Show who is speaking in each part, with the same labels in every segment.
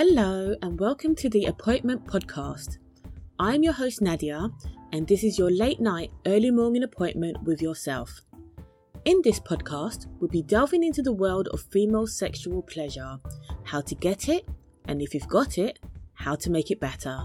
Speaker 1: Hello, and welcome to the Appointment Podcast. I'm your host, Nadia, and this is your late night, early morning appointment with yourself. In this podcast, we'll be delving into the world of female sexual pleasure, how to get it, and if you've got it, how to make it better.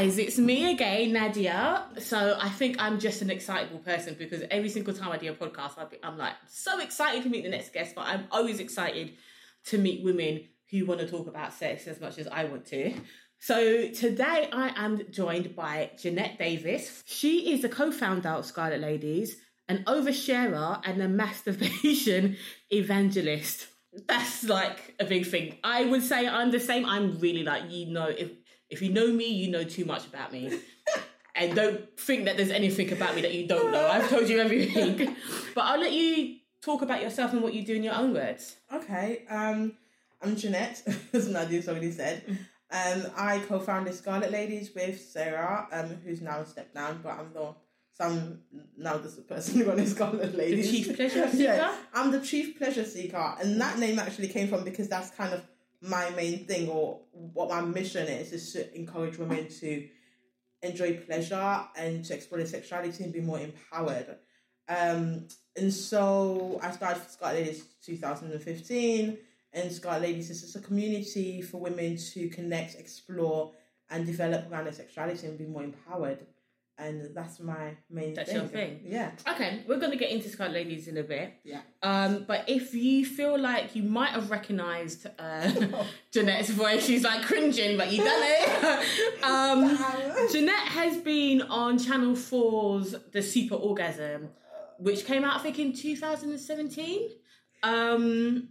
Speaker 1: Guys, it's me again, Nadia. So I think I'm just an excitable person because every single time I do a podcast, I I'm like so excited to meet the next guest, but I'm always excited to meet women who want to talk about sex as much as I want to. So today I am joined by Jannette Davies. She is the co-founder of Scarlet Ladies, an oversharer and a masturbation evangelist. That's like a big thing. I would say I'm the same. I'm really like you know if if you know me, you know too much about me. and don't think that there's anything about me that you don't know. I've told you everything. but I'll let you talk about yourself and what you do in your own words.
Speaker 2: Okay, um, I'm Jannette, as Nadia's already said. Um, I co-founded Scarlet Ladies with Sarah, um, who's now stepped down, but I'm the so I'm now the person running Scarlet Ladies.
Speaker 1: The chief pleasure seeker.
Speaker 2: yeah, I'm the chief pleasure seeker, and that name actually came from because that's kind of my main thing, or what my mission is, is to encourage women to enjoy pleasure and to explore their sexuality and be more empowered. Um, and so I started Scarlet Ladies 2015, and Scarlet Ladies is just a community for women to connect, explore, and develop around their sexuality and be more empowered. And that's my main
Speaker 1: That's
Speaker 2: thing.
Speaker 1: your thing?
Speaker 2: Yeah.
Speaker 1: Okay, we're going to get into Scarlet Ladies in a bit.
Speaker 2: Yeah.
Speaker 1: Um, but if you feel like you might have recognised uh, Jannette's voice, she's like cringing, but you done it. um, Jannette has been on Channel 4's The Super Orgasm, which came out, I think, in 2017. Um,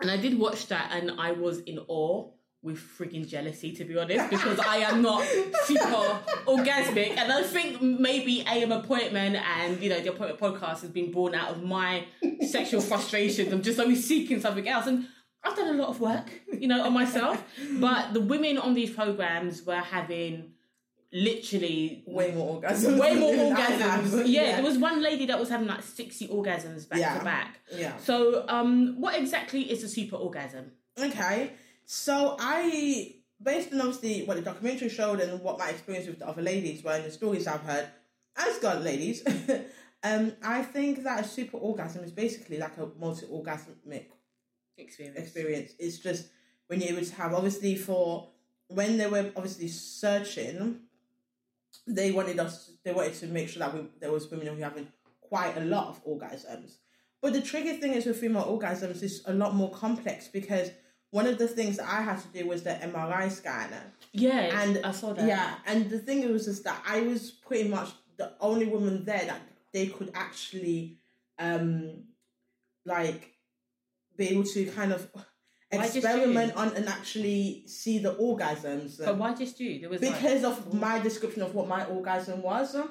Speaker 1: and I did watch that and I was in awe with freaking jealousy, to be honest, because I am not super orgasmic. And I think maybe AM Appointment and, you know, the Appointment podcast has been born out of my sexual frustrations. I'm just always seeking something else. And I've done a lot of work, you know, on myself. But the women on these programs were having literally
Speaker 2: way more orgasms.
Speaker 1: way more
Speaker 2: than I have.
Speaker 1: orgasms. Yeah, there was one lady that was having like 60 orgasms back
Speaker 2: Yeah.
Speaker 1: to back.
Speaker 2: Yeah.
Speaker 1: So, um, what exactly is a super orgasm?
Speaker 2: Okay. So I, based on obviously what the documentary showed and what my experience with the other ladies were and the stories I've heard, as God ladies, um, I think that a super orgasm is basically like a multi-orgasmic
Speaker 1: Experience.
Speaker 2: experience. It's just when you would have obviously for when they were obviously searching, they wanted us they wanted to make sure that we, there was women who were having quite a lot of orgasms. But the tricky thing is with female orgasms is a lot more complex because one of the things that I had to do was the MRI scanner.
Speaker 1: Yeah,
Speaker 2: And
Speaker 1: I saw that.
Speaker 2: Yeah, and the thing was is that I was pretty much the only woman there that they could actually um like be able to kind of experiment on and actually see the orgasms.
Speaker 1: But why just you? There was like-
Speaker 2: because of my description of what my orgasm was.
Speaker 1: oh,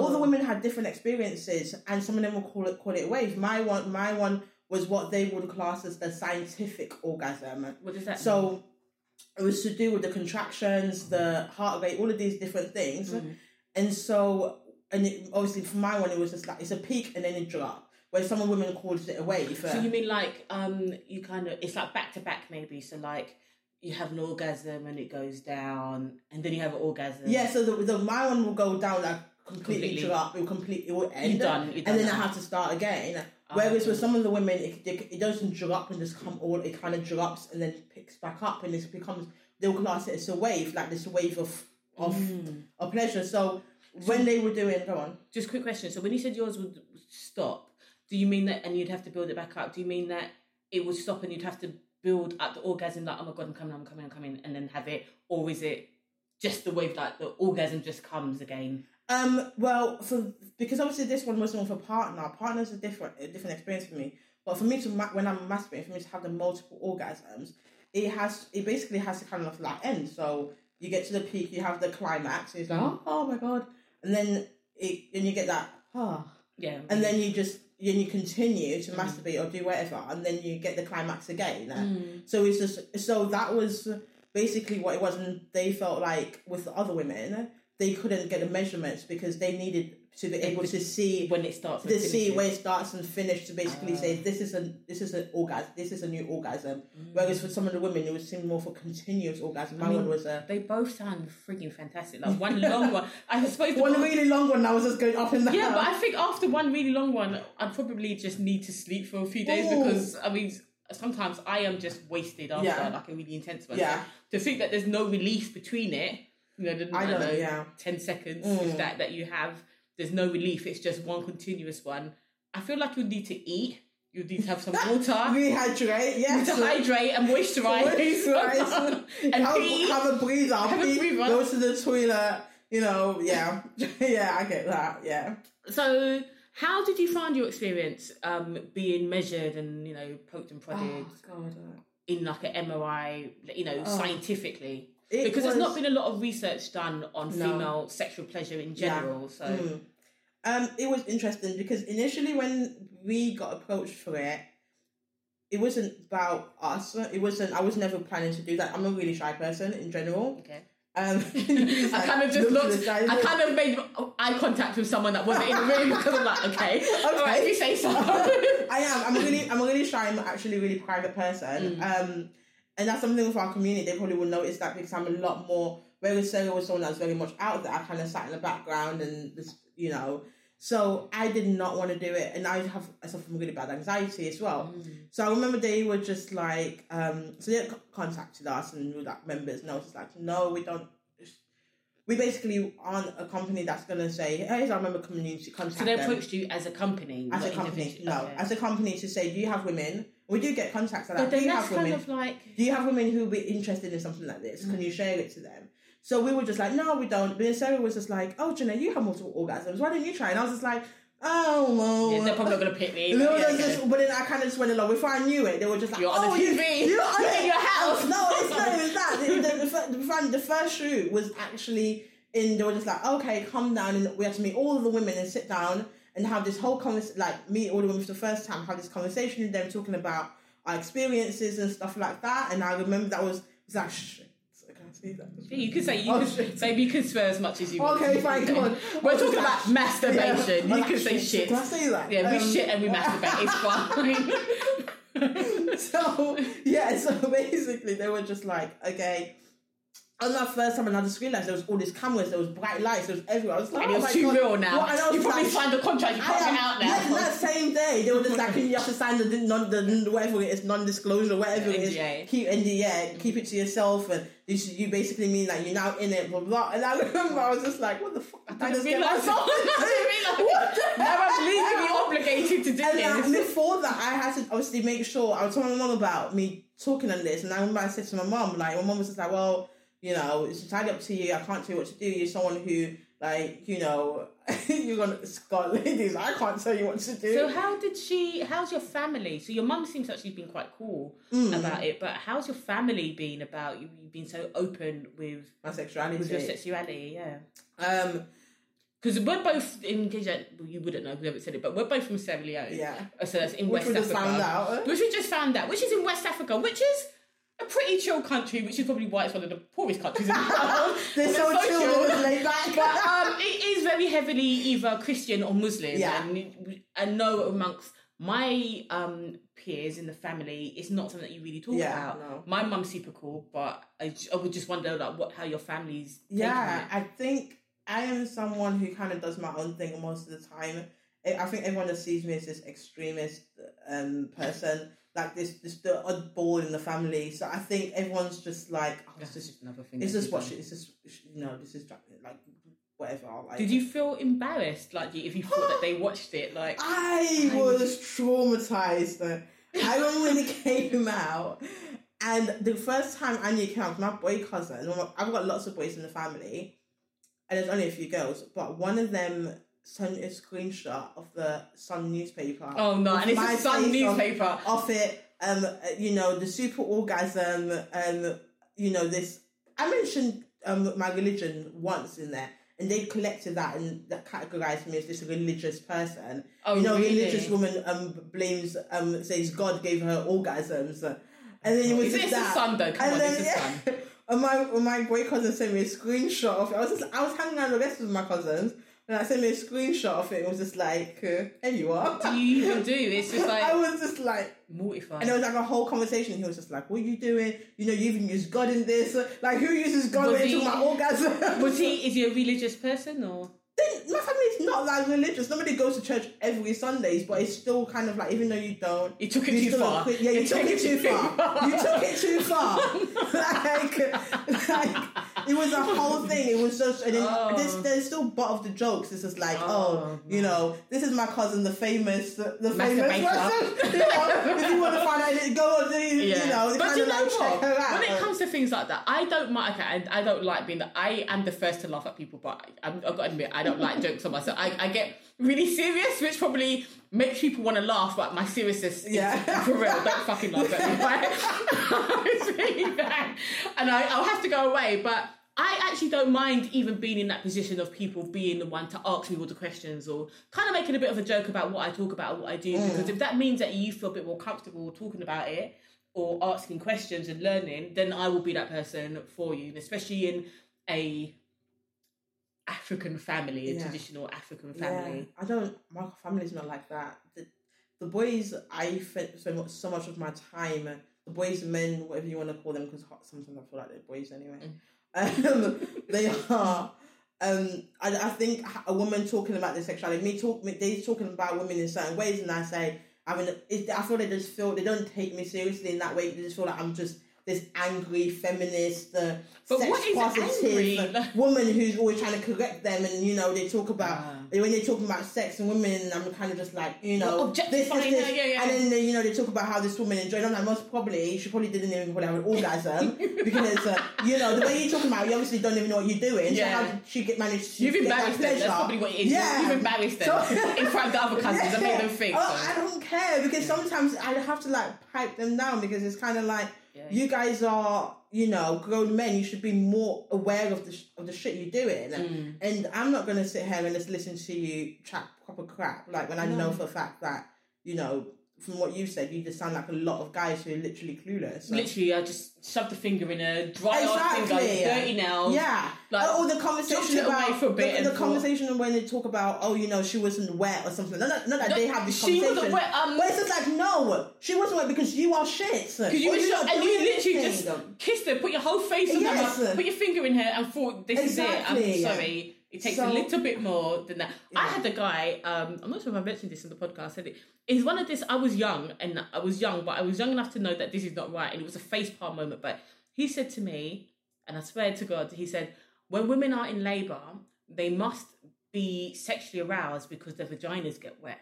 Speaker 2: All the women had different experiences, and some of them will call it call it wave. My one, my one was what they would class as the scientific orgasm.
Speaker 1: What does that? mean?
Speaker 2: So it was to do with the contractions, the heart rate, all of these different things.
Speaker 1: Mhm.
Speaker 2: And so, and it, obviously for my one, it was just like it's a peak and then it drop. Where some of women calls it a wave.
Speaker 1: So you mean like um, you kind of it's like back to back maybe. So like you have an orgasm and it goes down, and then you have an orgasm.
Speaker 2: yeah, so the, the my one will go down like completely,
Speaker 1: Completely.
Speaker 2: drop. It will completely it will end.
Speaker 1: You're done. You're done
Speaker 2: and then I have to start again.
Speaker 1: Oh,
Speaker 2: Whereas with some of the women, it, it, it doesn't drop and just come all. It kind of drops and then picks back up, and it becomes. They'll class it as a wave, like this wave of of
Speaker 1: Mm.
Speaker 2: of pleasure. So when they were doing, go on.
Speaker 1: Just quick question. So when you said yours would stop, do you mean that and you'd have to build it back up? Do you mean that it would stop and you'd have to build up the orgasm like, oh my god, I'm coming, I'm coming, I'm coming, and then have it, or is it just the wave like the orgasm just comes again?
Speaker 2: Um, well, for because obviously this one wasn't for partner. Partners are different, a different experience for me. But for me to when I'm masturbating, for me to have the multiple orgasms, it has it basically has to kind of like end. So you get to the peak, you have the climax. It's like oh, oh my god, and then it then you get that ah,
Speaker 1: Yeah.
Speaker 2: and then you just then you continue to masturbate or do whatever, and then you get the climax again.
Speaker 1: Mm.
Speaker 2: So it's just so that was basically what it was, and they felt like with the other women, they couldn't get the measurements because they needed to be able to see
Speaker 1: when it starts. and
Speaker 2: to see where it starts and finish to basically say ah. this is a this is an orgasm this is a new orgasm mm. whereas for some of the women it would seem more for continuous orgasm my
Speaker 1: mean,
Speaker 2: one was a
Speaker 1: They both sound frigging fantastic. Like one long one. I suppose
Speaker 2: one- really long one I was just going up and down
Speaker 1: Yeah, but I think after one really long one, I'd probably just need to sleep for a few days
Speaker 2: Ooh.
Speaker 1: because I mean, sometimes I am just wasted after
Speaker 2: Yeah.
Speaker 1: like a really intense one.
Speaker 2: Yeah.
Speaker 1: So to think that there's no relief between it, you know, the,
Speaker 2: I
Speaker 1: I
Speaker 2: don't-
Speaker 1: don't know,
Speaker 2: yeah.
Speaker 1: ten seconds
Speaker 2: Mm.
Speaker 1: that that you have. There's no relief. It's just one continuous one. I feel like you need to eat. You need to have some water.
Speaker 2: rehydrate yes
Speaker 1: to hydrate and moisturize,
Speaker 2: Moisturize.
Speaker 1: and
Speaker 2: have,
Speaker 1: pee.
Speaker 2: have a breather
Speaker 1: Have a breather.
Speaker 2: go to the toilet you know yeah yeah I get that yeah
Speaker 1: So, how did you find your experience um, being measured and you know poked and prodded
Speaker 2: God
Speaker 1: in like an MRI, you know,
Speaker 2: Oh.
Speaker 1: scientifically?
Speaker 2: It
Speaker 1: because there's not been a lot of research done on
Speaker 2: No.
Speaker 1: female sexual pleasure in general. So,
Speaker 2: Mm. Um, it was interesting because initially when we got approached for it, it wasn't about us. It wasn't. I was never planning to do that. I'm a really shy person in general.
Speaker 1: okay.
Speaker 2: Um,
Speaker 1: I kind of just looked. I kind of made eye contact with someone that wasn't in the room because I'm like, okay, all right, if you say so.
Speaker 2: I am. I'm a really. I'm a really shy. I'm actually a really private person.
Speaker 1: Mm.
Speaker 2: Um, and that's something with our community. They probably will notice that because I'm a lot more. Whereas Sarah was someone that's very much out there. I kind of sat in the background and this, you know. So I did not want to do it, and I have I suffer from really bad anxiety as well.
Speaker 1: Mm.
Speaker 2: So I remember they were just like, um, so they contacted us and we were like members, and I was like, no, we don't. We basically aren't a company that's gonna say, hey, I remember community contact
Speaker 1: so they
Speaker 2: them
Speaker 1: approached you as a company,
Speaker 2: as a company. No,
Speaker 1: okay.
Speaker 2: as a company to say, do you have women? We do get contacts like
Speaker 1: But
Speaker 2: that. Do you
Speaker 1: that's
Speaker 2: have
Speaker 1: kind
Speaker 2: women?
Speaker 1: of like
Speaker 2: Do you have women who will be interested in something like this?
Speaker 1: Mm.
Speaker 2: Can you share it to them? So we were just like, no, we don't. But then Sarah was just like, oh, Janae, you have multiple orgasms. Why don't you try? And I was just like, oh, well.
Speaker 1: yeah, they're probably not gonna pick me.
Speaker 2: And they
Speaker 1: but
Speaker 2: were
Speaker 1: yeah,
Speaker 2: just,
Speaker 1: okay.
Speaker 2: but then I kind of just went along. Before I knew it, they were just like,
Speaker 1: You're on
Speaker 2: oh,
Speaker 1: the
Speaker 2: you-
Speaker 1: TV.
Speaker 2: You're on
Speaker 1: You're
Speaker 2: it.
Speaker 1: in your house.
Speaker 2: No, it's not even that. The, the, the, fir- the, the first shoot was actually in, they were just like, okay, come down. And we had to meet all of the women and sit down and have this whole conversation, like meet all the women for the first time, have this conversation with them, talking about our experiences and stuff like that. And I remember that was, was like, shh. Can I say that?
Speaker 1: Yeah, You can say you
Speaker 2: Oh,
Speaker 1: can
Speaker 2: shit.
Speaker 1: say you can swear as much as you want.
Speaker 2: Okay, fine, come on.
Speaker 1: We're talking about masturbation.
Speaker 2: Yeah.
Speaker 1: You can say shit.
Speaker 2: Can I say that?
Speaker 1: Yeah, we
Speaker 2: Um,
Speaker 1: shit and we masturbate. It's fine.
Speaker 2: so yeah, so basically they were just like, okay. On that first time, and I just realized there was all these cameras, there was bright lights, there was everywhere. I was like,
Speaker 1: and
Speaker 2: oh
Speaker 1: it was too
Speaker 2: God.
Speaker 1: real now.
Speaker 2: I was
Speaker 1: you probably
Speaker 2: like,
Speaker 1: signed the contract. You
Speaker 2: I
Speaker 1: can't out now.
Speaker 2: Yeah, that same day, they were just like, you have to sign the non, the whatever it is, non-disclosure, whatever it is.
Speaker 1: NDA.
Speaker 2: Keep NDA, keep it to yourself, and you, should, you basically mean like you're now in it, blah blah. And I remember I was just like, what the fuck?
Speaker 1: I
Speaker 2: did
Speaker 1: didn't realise. I didn't realise.
Speaker 2: the
Speaker 1: Now I'm legally obligated to do
Speaker 2: And uh,
Speaker 1: this.
Speaker 2: before that, I had to obviously make sure I was telling my mum about me talking on this, and I remember I said to my mum, like, my mum was just like, "Well, you know, it's entirely up to you. I can't tell you what to do. You're someone who, like, you know, you're gonna Scarlet Ladies. I can't tell you what to do."
Speaker 1: So how did she? How's your family? So your mum seems like she's been quite cool
Speaker 2: Mm.
Speaker 1: about it, but how's your family been about you? Been so open with
Speaker 2: my sexuality.
Speaker 1: with your sexuality, yeah.
Speaker 2: um,
Speaker 1: Because we're both in case you- wouldn't know whoever said it, but we're both from Sierra Leone.
Speaker 2: yeah,
Speaker 1: So that's in
Speaker 2: which
Speaker 1: West
Speaker 2: we just found out.
Speaker 1: Which we just found out, which is in West Africa, which is a pretty chill country, which is probably why it's one of the poorest countries in the world.
Speaker 2: They're so
Speaker 1: It's
Speaker 2: chill,
Speaker 1: chill.
Speaker 2: and laid back.
Speaker 1: But um, it is very heavily either Christian or Muslim.
Speaker 2: Yeah.
Speaker 1: And I know amongst my um, peers in the family, it's not something that you really talk
Speaker 2: Yeah,
Speaker 1: about.
Speaker 2: no.
Speaker 1: My mum's super cool, but I would just wonder like what how your family's
Speaker 2: Yeah. I think I am someone who kind of does my own thing most of the time. I I think everyone that sees me as this extremist um, person, like this, this the oddball in the family. So I think everyone's just like, oh, it's just,
Speaker 1: another thing.
Speaker 2: it's just what shit. It's just, you know, this is like whatever. Like,
Speaker 1: Did you feel embarrassed, like if you thought that they watched it, like
Speaker 2: I was traumatized. I remember when it came out, and the first time I knew came out, my boy cousin. I've got lots of boys in the family, and there's only a few girls, but one of them sent a screenshot of the Sun newspaper.
Speaker 1: oh no, and it's a Sun
Speaker 2: of-
Speaker 1: newspaper.
Speaker 2: Of it, um, you know, the super orgasm, um, you know, this. I mentioned um my religion once in there. And they collected that and that categorized me as this religious person
Speaker 1: Oh
Speaker 2: you know,
Speaker 1: really?
Speaker 2: religious woman um blames um says God gave her orgasms, and then it was just that.
Speaker 1: sun though? Come
Speaker 2: and
Speaker 1: on,
Speaker 2: then
Speaker 1: it's the sun.
Speaker 2: yeah, and my my boy cousin sent me a screenshot of it. I was just I was hanging around the rest of my cousins. And I sent me a screenshot of it. It was just like, uh, "Here you are."
Speaker 1: Do you even do? It's just like
Speaker 2: I was just like,
Speaker 1: mortified.
Speaker 2: and it was like a whole conversation. He was just like, "What are you doing? You know, you even use God in this. Like, who uses God
Speaker 1: Was
Speaker 2: when
Speaker 1: he-
Speaker 2: about orgasm?"
Speaker 1: Was he? Is he a religious person or?
Speaker 2: They- my family's not like religious. Nobody goes to church every Sundays, but it's still kind of like even though you don't,
Speaker 1: You took it
Speaker 2: you
Speaker 1: too far.
Speaker 2: yeah, you,
Speaker 1: You
Speaker 2: took
Speaker 1: took
Speaker 2: it too far. You took it too far. like, like it was a whole thing. It was just, and then
Speaker 1: Oh.
Speaker 2: there's, there's still butt of the jokes. It's just like,
Speaker 1: Oh,
Speaker 2: oh, you know, this is my cousin, the famous, the, the famous person. you know, if you want to find out, go on, the, you know,
Speaker 1: but
Speaker 2: kind
Speaker 1: you
Speaker 2: of
Speaker 1: know
Speaker 2: like check
Speaker 1: what?
Speaker 2: her out.
Speaker 1: When it comes to things like that, I don't mind. Okay, I, I don't like being. The, I am the first to laugh at people, but I, I've got to admit, I don't like jokes on myself. I, I get really serious, which probably makes people want to laugh. But my seriousness, is
Speaker 2: Yeah.
Speaker 1: for real. Don't fucking laugh at me. Right? it's really bad, and I, I'll have to go away. But I actually don't mind even being in that position of people being the one to ask me all the questions or kind of making a bit of a joke about what I talk about, what I do. Mm. Because if that means that you feel a bit more comfortable talking about it or asking questions and learning, then I will be that person for you, and especially in a African family, a
Speaker 2: Yeah.
Speaker 1: traditional African family.
Speaker 2: Yeah, I don't. My family's not like that. The, the boys, I fe- spend much- so much of my time. The boys, men, whatever you want to call them, because sometimes I feel like they're boys anyway. Um, they are. Um, I, I think a woman talking about their sexuality, me talk, me, they talking about women in certain ways, and I say, I mean, I feel they just feel they don't take me seriously in that way. They just feel like I'm just this angry feminist, uh,
Speaker 1: But
Speaker 2: sex
Speaker 1: what is
Speaker 2: positive? Woman who's always trying to correct them, and you know they talk about
Speaker 1: Ah.
Speaker 2: when they talk about sex and women, I'm kind of just like you know this, this, this,
Speaker 1: yeah, yeah.
Speaker 2: and then they, you know they talk about how this woman enjoyed. I'm like most probably she probably didn't even probably have an orgasm because uh, you know the way you're talking about, you obviously don't even know what you're doing.
Speaker 1: Yeah.
Speaker 2: So how did she get managed? To
Speaker 1: You've embarrassed them. That's probably what it is.
Speaker 2: Yeah.
Speaker 1: You've embarrassed them
Speaker 2: So-
Speaker 1: in front of the other cousins and made them think.
Speaker 2: Oh,
Speaker 1: so.
Speaker 2: I don't care because sometimes I have to like pipe them down because it's kind of like
Speaker 1: Yeah.
Speaker 2: you guys are, you know, grown men. You should be more aware of the sh- of the shit you're doing.
Speaker 1: Mm.
Speaker 2: And I'm not gonna sit here and just listen to you chat proper crap. Like when I know for a fact that you know from what you said, you just sound like a lot of guys who are literally clueless. Like,
Speaker 1: Literally, I just shoved the finger in a dry off finger,
Speaker 2: Exactly.
Speaker 1: dirty nails.
Speaker 2: Yeah.
Speaker 1: Like,
Speaker 2: oh, the conversation about
Speaker 1: a
Speaker 2: the,
Speaker 1: and
Speaker 2: the
Speaker 1: thought-
Speaker 2: conversation when they talk about oh you know she wasn't wet or something. Not, that- not that
Speaker 1: No,
Speaker 2: they have this
Speaker 1: she
Speaker 2: conversation.
Speaker 1: wasn't wet, um,
Speaker 2: but it's just like no, she wasn't wet because you are shit.
Speaker 1: Because you were
Speaker 2: not
Speaker 1: and you literally
Speaker 2: anything.
Speaker 1: just kissed her, put your whole face on
Speaker 2: Yes.
Speaker 1: her, put your finger in her, and thought, "This is it."
Speaker 2: Exactly.
Speaker 1: I'm sorry. It takes
Speaker 2: So-
Speaker 1: a little bit more than that. I had a guy. Um, I'm not sure if I mentioned this in the podcast. Said it. It's one of this. I was young, and I was young, but I was young enough to know that this is not right, and it was a face palm moment. But he said to me, and I swear to God, he said, "When women are in labour, they must be sexually aroused because their vaginas get wet."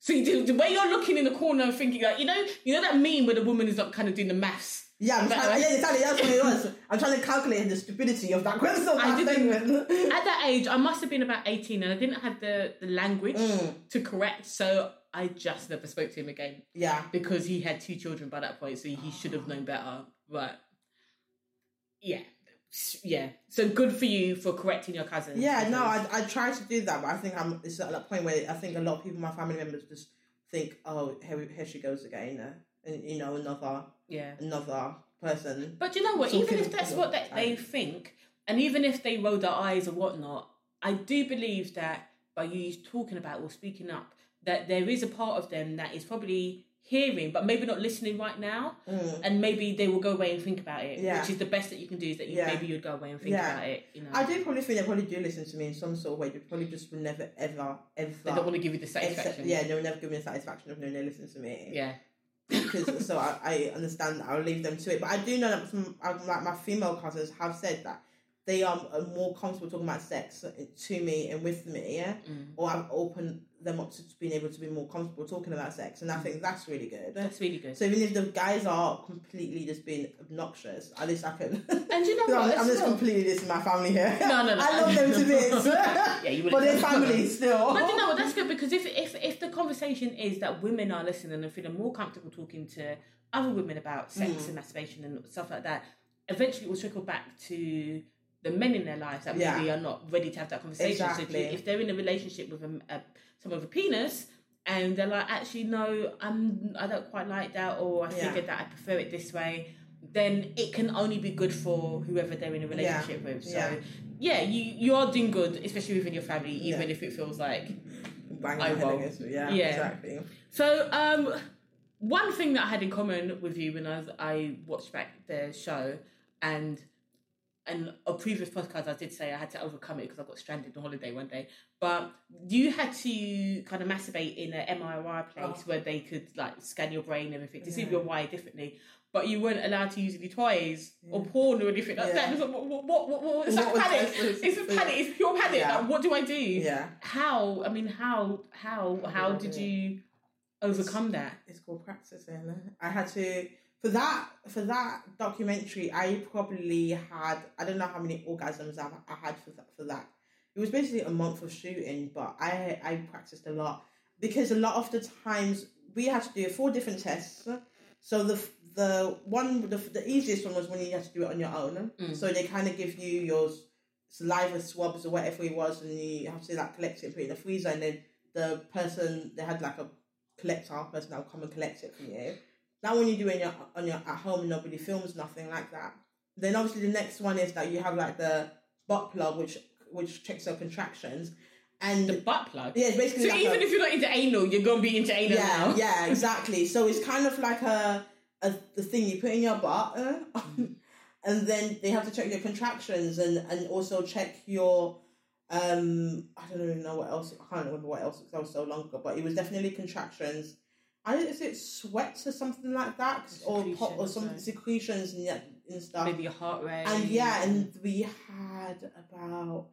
Speaker 1: So you do, the way you're looking in the corner, thinking like, you know, you know that meme where the woman is like kind of doing the maths.
Speaker 2: Yeah, I'm trying, yeah, exactly. That's what it was. I'm trying to calculate the stupidity of that question.
Speaker 1: I didn't- At that age, I must have been about 18 and I didn't have the, the language
Speaker 2: Mm.
Speaker 1: to correct. So I just never spoke to him again
Speaker 2: Yeah.
Speaker 1: because he had two children by that point. So he should have known better. But yeah. Yeah. So good for you for correcting your cousin.
Speaker 2: Yeah, no, I, I try to do that, but I think I'm it's at that point where I think a lot of people, my family members, just think, oh, here, here she goes again, uh, and you know, another
Speaker 1: Yeah.
Speaker 2: another person.
Speaker 1: But you know what? Even if that's what they, they think, and even if they roll their eyes or whatnot, I do believe that by you talking about or speaking up, that there is a part of them that is probably hearing, but maybe not listening right now,
Speaker 2: Mm.
Speaker 1: and maybe they will go away and think about it.
Speaker 2: Yeah.
Speaker 1: Which is the best that you can do. Is that you,
Speaker 2: Yeah.
Speaker 1: maybe you'd go away and think
Speaker 2: Yeah.
Speaker 1: about it. You know,
Speaker 2: I do probably think they probably do listen to me in some sort of way. They probably just will never, ever, ever.
Speaker 1: they don't want to give you the satisfaction.
Speaker 2: yeah, they will never give me the satisfaction of knowing they listen to me.
Speaker 1: yeah.
Speaker 2: because so I, I understand that I'll leave them to it. But I do know that some uh, like my female cousins have said that they are uh, more comfortable talking about sex to me and with me, yeah,
Speaker 1: Mm.
Speaker 2: or I've opened them up to being able to be more comfortable talking about sex, and I think that's really good.
Speaker 1: That's really good.
Speaker 2: So even if the guys are completely just being obnoxious, at least I can.
Speaker 1: And you know
Speaker 2: I'm. I'm just
Speaker 1: well-
Speaker 2: completely dissing my family here.
Speaker 1: No, no, no.
Speaker 2: I love them to bits.
Speaker 1: Yeah, you
Speaker 2: but they're family still.
Speaker 1: But you know what? That's good because if if if the conversation is that women are listening and feeling more comfortable talking to other women about sex
Speaker 2: Mm.
Speaker 1: and masturbation and stuff like that, eventually it will trickle back to the men in their lives that
Speaker 2: Yeah.
Speaker 1: maybe are not ready to have that conversation. So
Speaker 2: Exactly.
Speaker 1: if, if they're in a relationship with a, a someone with a penis. And they're like, actually, no, I'm. I don't quite like that, or I
Speaker 2: Yeah.
Speaker 1: figured that I prefer it this way. Then it can only be good for whoever they're in a relationship with. So
Speaker 2: Yeah.
Speaker 1: yeah, you you are doing good, especially within your family, even
Speaker 2: Yeah.
Speaker 1: if it feels like
Speaker 2: Bang
Speaker 1: I
Speaker 2: my head against it. Yeah,
Speaker 1: Yeah.
Speaker 2: exactly.
Speaker 1: So, um, one thing that I had in common with you when I was, I watched back the show, and and a previous podcast, I did say I had to overcome it because I got stranded on holiday one day. But you had to kind of masturbate in an MRI place
Speaker 2: Oh.
Speaker 1: where they could like scan your brain and everything to see if
Speaker 2: Yeah.
Speaker 1: you're wired differently. But you weren't allowed to use any toys or porn or anything like that.
Speaker 2: Yeah.
Speaker 1: It's like, what, what, what, what, it's
Speaker 2: What
Speaker 1: like panic.
Speaker 2: this?
Speaker 1: It's a panic. It's pure panic.
Speaker 2: Yeah.
Speaker 1: Like, what do I do?
Speaker 2: Yeah,
Speaker 1: How? I mean, how? How?
Speaker 2: How
Speaker 1: How
Speaker 2: did I
Speaker 1: did
Speaker 2: do it?
Speaker 1: you overcome that?
Speaker 2: it's called practicing. I had to for that for that documentary. I probably had I don't know how many orgasms I, I had for that for that. It was basically a month of shooting, but I I practiced a lot because a lot of the times we had to do four different tests. So the the one the, the easiest one was when you had to do it on your own.
Speaker 1: Mm.
Speaker 2: So they kind of give you your saliva swabs or whatever it was, and you have to like collect it, put it in the freezer, and then the person they had like a collector person that would come and collect it from you. That one you do in you're on your at home, nobody films nothing like that. Then obviously the next one is that you have like the butt plug, which which checks your contractions, and
Speaker 1: The butt plug.
Speaker 2: yeah, basically
Speaker 1: So
Speaker 2: like
Speaker 1: even
Speaker 2: a,
Speaker 1: if you're not into anal, you're gonna be into anal
Speaker 2: yeah,
Speaker 1: now.
Speaker 2: yeah, exactly. So it's kind of like a, a the thing you put in your butt, uh, and then they have to check your contractions and and also check your um I don't even know what else I can't remember what else because that was so long ago, but it was definitely contractions. I don't know if it's sweats or something like that, or pop or some
Speaker 1: right.
Speaker 2: secretions and and stuff.
Speaker 1: Maybe your heart rate.
Speaker 2: And yeah, and we had about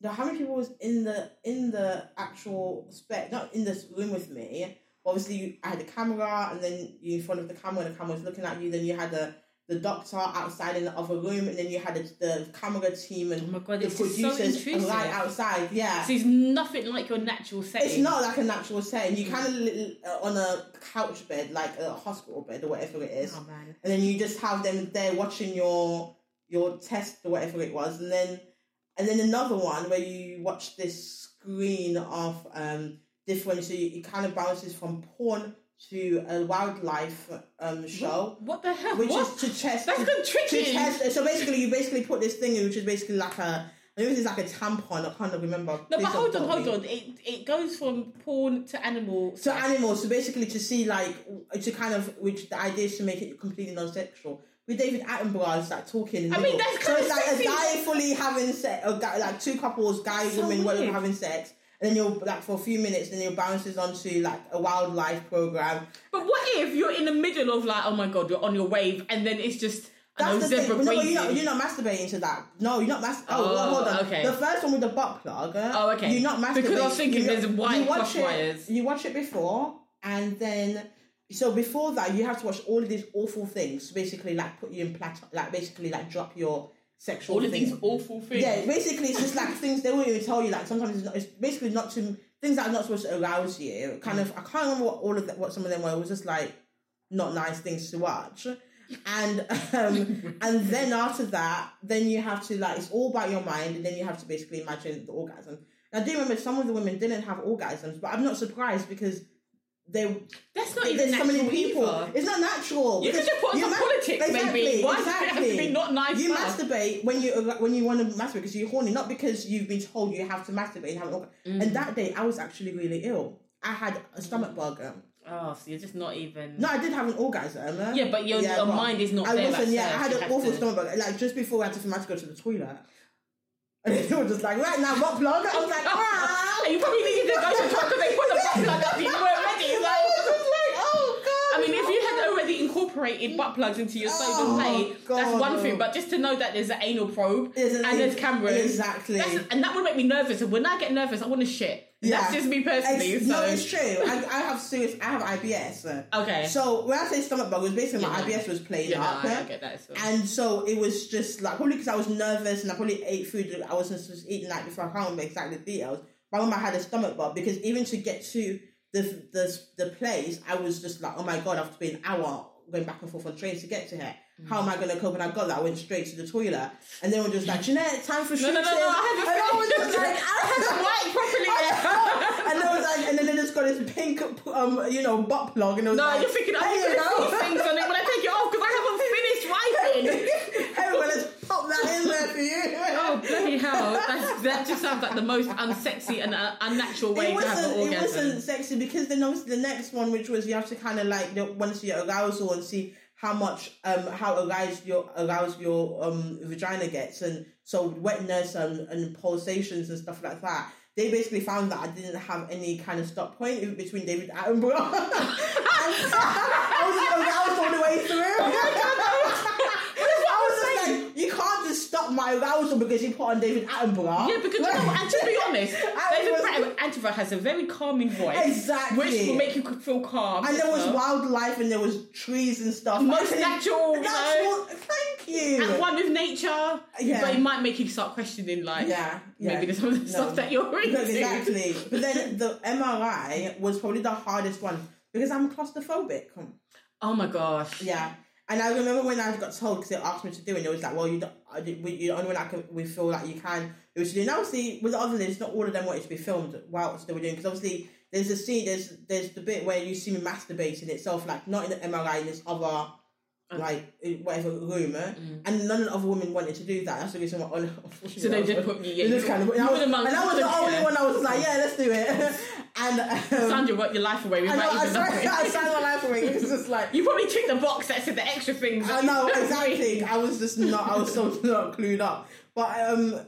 Speaker 2: now how many people was in the in the actual spec not in this room with me. Obviously, you, I had a camera, and then you in front of the camera, and the camera was looking at you. Then you had the the doctor outside in the other room, and then you had the, the camera team
Speaker 1: oh
Speaker 2: and
Speaker 1: my god,
Speaker 2: the
Speaker 1: so
Speaker 2: producers
Speaker 1: intrusive.
Speaker 2: right outside. Yeah,
Speaker 1: So it's nothing like your natural setting.
Speaker 2: it's not like a natural setting. You kind of uh, on a couch bed, like a hospital bed or whatever it is
Speaker 1: Oh man.
Speaker 2: and then you just have them there watching your your test or whatever it was, and then and then another one where you watch this screen of um different, so you, it kind of bounces from porn to a wildlife um show,
Speaker 1: What the hell?
Speaker 2: which
Speaker 1: what?
Speaker 2: is to test
Speaker 1: That's
Speaker 2: to,
Speaker 1: good
Speaker 2: to
Speaker 1: tricky.
Speaker 2: test. So basically, you basically put this thing in, which is basically like a. I think it's like a tampon. I can't remember.
Speaker 1: No,
Speaker 2: Please
Speaker 1: but hold on, hold
Speaker 2: me.
Speaker 1: on. It it goes from porn to animal.
Speaker 2: to animals. So basically, to see like to kind of which the idea is to make it completely non-sexual. With David Attenborough, it's like talking.
Speaker 1: I mean, that's
Speaker 2: so it's like
Speaker 1: sexy.
Speaker 2: a guy fully having sex, a guy like two couples, guy,
Speaker 1: So
Speaker 2: woman, whatever having sex, and then you'll like for a few minutes, then it bounces onto like a wildlife program.
Speaker 1: But what if you're in the middle of like, oh my god, you're on your wave, and then it's just
Speaker 2: That's the
Speaker 1: zebra
Speaker 2: thing. No, you're not, you're not masturbating to that. No, you're not mas. Oh,
Speaker 1: Oh,
Speaker 2: well, hold on.
Speaker 1: okay.
Speaker 2: The first one with the butt plug. uh,
Speaker 1: Oh, okay.
Speaker 2: You're not masturbating.
Speaker 1: Because I was thinking
Speaker 2: You-
Speaker 1: there's white
Speaker 2: you watch it-
Speaker 1: wires.
Speaker 2: You watch it before, and then so before that, you have to watch all of these awful things. Basically, like put you in plateau, like basically like drop your sexual.
Speaker 1: all of these awful things.
Speaker 2: Yeah, basically, it's just like things they won't even tell you. Like sometimes it's, not, it's basically not to things that are not supposed to arouse you. Kind of, I can't remember what all of that, what some of them were. It was just like not nice things to watch. And um, and then after that, then you have to like it's all about your mind, and then you have to basically imagine the orgasm. And I do remember some of the women didn't have orgasms, but I'm not surprised because they
Speaker 1: That's not even
Speaker 2: there's so many people.
Speaker 1: either.
Speaker 2: It's not natural.
Speaker 1: You could just put on some
Speaker 2: ma-
Speaker 1: politics, maybe. Why does it have to be not nice
Speaker 2: You
Speaker 1: stuff?
Speaker 2: masturbate when you when you want to masturbate because you're horny, not because you've been told you have to masturbate and have an.
Speaker 1: Mm.
Speaker 2: And that day, I was actually really ill. I had a stomach bug.
Speaker 1: Oh, so you're just not even.
Speaker 2: No, I did have an orgasm. uh,
Speaker 1: Yeah, but your, your
Speaker 2: but
Speaker 1: mind is not
Speaker 2: I
Speaker 1: there.
Speaker 2: wasn't.
Speaker 1: like
Speaker 2: Yeah, I had an awful
Speaker 1: to-
Speaker 2: stomach bug. Like just before I had to, I had to go to the toilet. And they were just like, right now, what plug. I was like, ah.
Speaker 1: And you probably needed to go to talk because they put the plug up. You weren't ready. It's
Speaker 2: I was
Speaker 1: like,
Speaker 2: just like, oh god.
Speaker 1: I mean, if you had incorporated butt plugs into your soda
Speaker 2: Oh,
Speaker 1: that's
Speaker 2: God.
Speaker 1: one thing. But just to know that there's an anal probe
Speaker 2: There's an-
Speaker 1: and there's cameras,
Speaker 2: Exactly.
Speaker 1: that's, and that would make me nervous. And when I get nervous, I want to shit.
Speaker 2: Yeah.
Speaker 1: That's just me personally.
Speaker 2: It's,
Speaker 1: so
Speaker 2: No, it's true. I, I have serious. I have IBS.
Speaker 1: okay.
Speaker 2: So when I say stomach bug, it was basically my
Speaker 1: Yeah, no.
Speaker 2: IBS was playing
Speaker 1: yeah, no,
Speaker 2: up.
Speaker 1: I,
Speaker 2: uh,
Speaker 1: I get that. well.
Speaker 2: And so it was just like probably because I was nervous and I probably ate food that I wasn't supposed to eat the night before. I can't remember exactly the details. But I remember I had a stomach bug because even to get to the the the place, I was just like, oh my god, I have to be an hour going back and forth on trains to get to here. How am I going to cope? And I got that. I went straight to the toilet, and they were just like, Jannette, time for
Speaker 1: no,
Speaker 2: shooting.
Speaker 1: no, no, no. I
Speaker 2: and I was
Speaker 1: haven't
Speaker 2: just like,
Speaker 1: I haven't wiped properly yet.
Speaker 2: and was like, and then they just got this pink, um, you know, butt plug, and it was
Speaker 1: No,
Speaker 2: like,
Speaker 1: you're thinking, I'm
Speaker 2: you
Speaker 1: going to
Speaker 2: know,
Speaker 1: things on it when I take it off because I haven't finished wiping.
Speaker 2: well, let's pop that in there for you.
Speaker 1: Oh, hell. that just sounds like the most unsexy and uh, unnatural way to have an
Speaker 2: wasn't, it wasn't sexy because then obviously the next one, which was you have to kind of like the- want to see your arousal and see how much um how aroused your aroused your um vagina gets and so wetness and, and pulsations and stuff like that. They basically found that I didn't have any kind of stop point between David Attenborough. and I was aroused all the way through. I was just like, you can't stop my arousal because you put on David Attenborough.
Speaker 1: Yeah, because you know, and to be honest, David Attenborough has a very calming voice,
Speaker 2: Exactly.
Speaker 1: which will make you feel calm.
Speaker 2: And there was wildlife and there was trees and stuff.
Speaker 1: Most
Speaker 2: think-
Speaker 1: natural,
Speaker 2: Natural. Thank you.
Speaker 1: at one with nature,
Speaker 2: Yeah.
Speaker 1: but it might make you start questioning, like,
Speaker 2: yeah, yeah.
Speaker 1: maybe there's some of the
Speaker 2: No.
Speaker 1: stuff that you're into.
Speaker 2: No, exactly. But then the MRI was probably the hardest one because I'm claustrophobic.
Speaker 1: Oh my gosh.
Speaker 2: Yeah. And I remember when I got told because they asked me to do it, and it was like, well, you don't, I we, you're the only one I can, we feel like you can do it to do. And obviously, with the other list, not all of them wanted to be filmed whilst they were doing, because obviously, there's a scene, there's there's the bit where you see me masturbating itself, like not in the MRI, in this other, like whatever room, eh? and none of the other women wanted to do that. That's the reason why. Unfortunately,
Speaker 1: So they just put me in.
Speaker 2: just kind of, and I was, and I was the only one. I was like, yeah, let's do it. and um,
Speaker 1: Sandra worked your life away
Speaker 2: We
Speaker 1: I,
Speaker 2: know, I,
Speaker 1: even
Speaker 2: signed, I signed my life away. It was just like
Speaker 1: You probably ticked the box that said the extra things.
Speaker 2: I know exactly. I was just not. I was so not clued up. But um,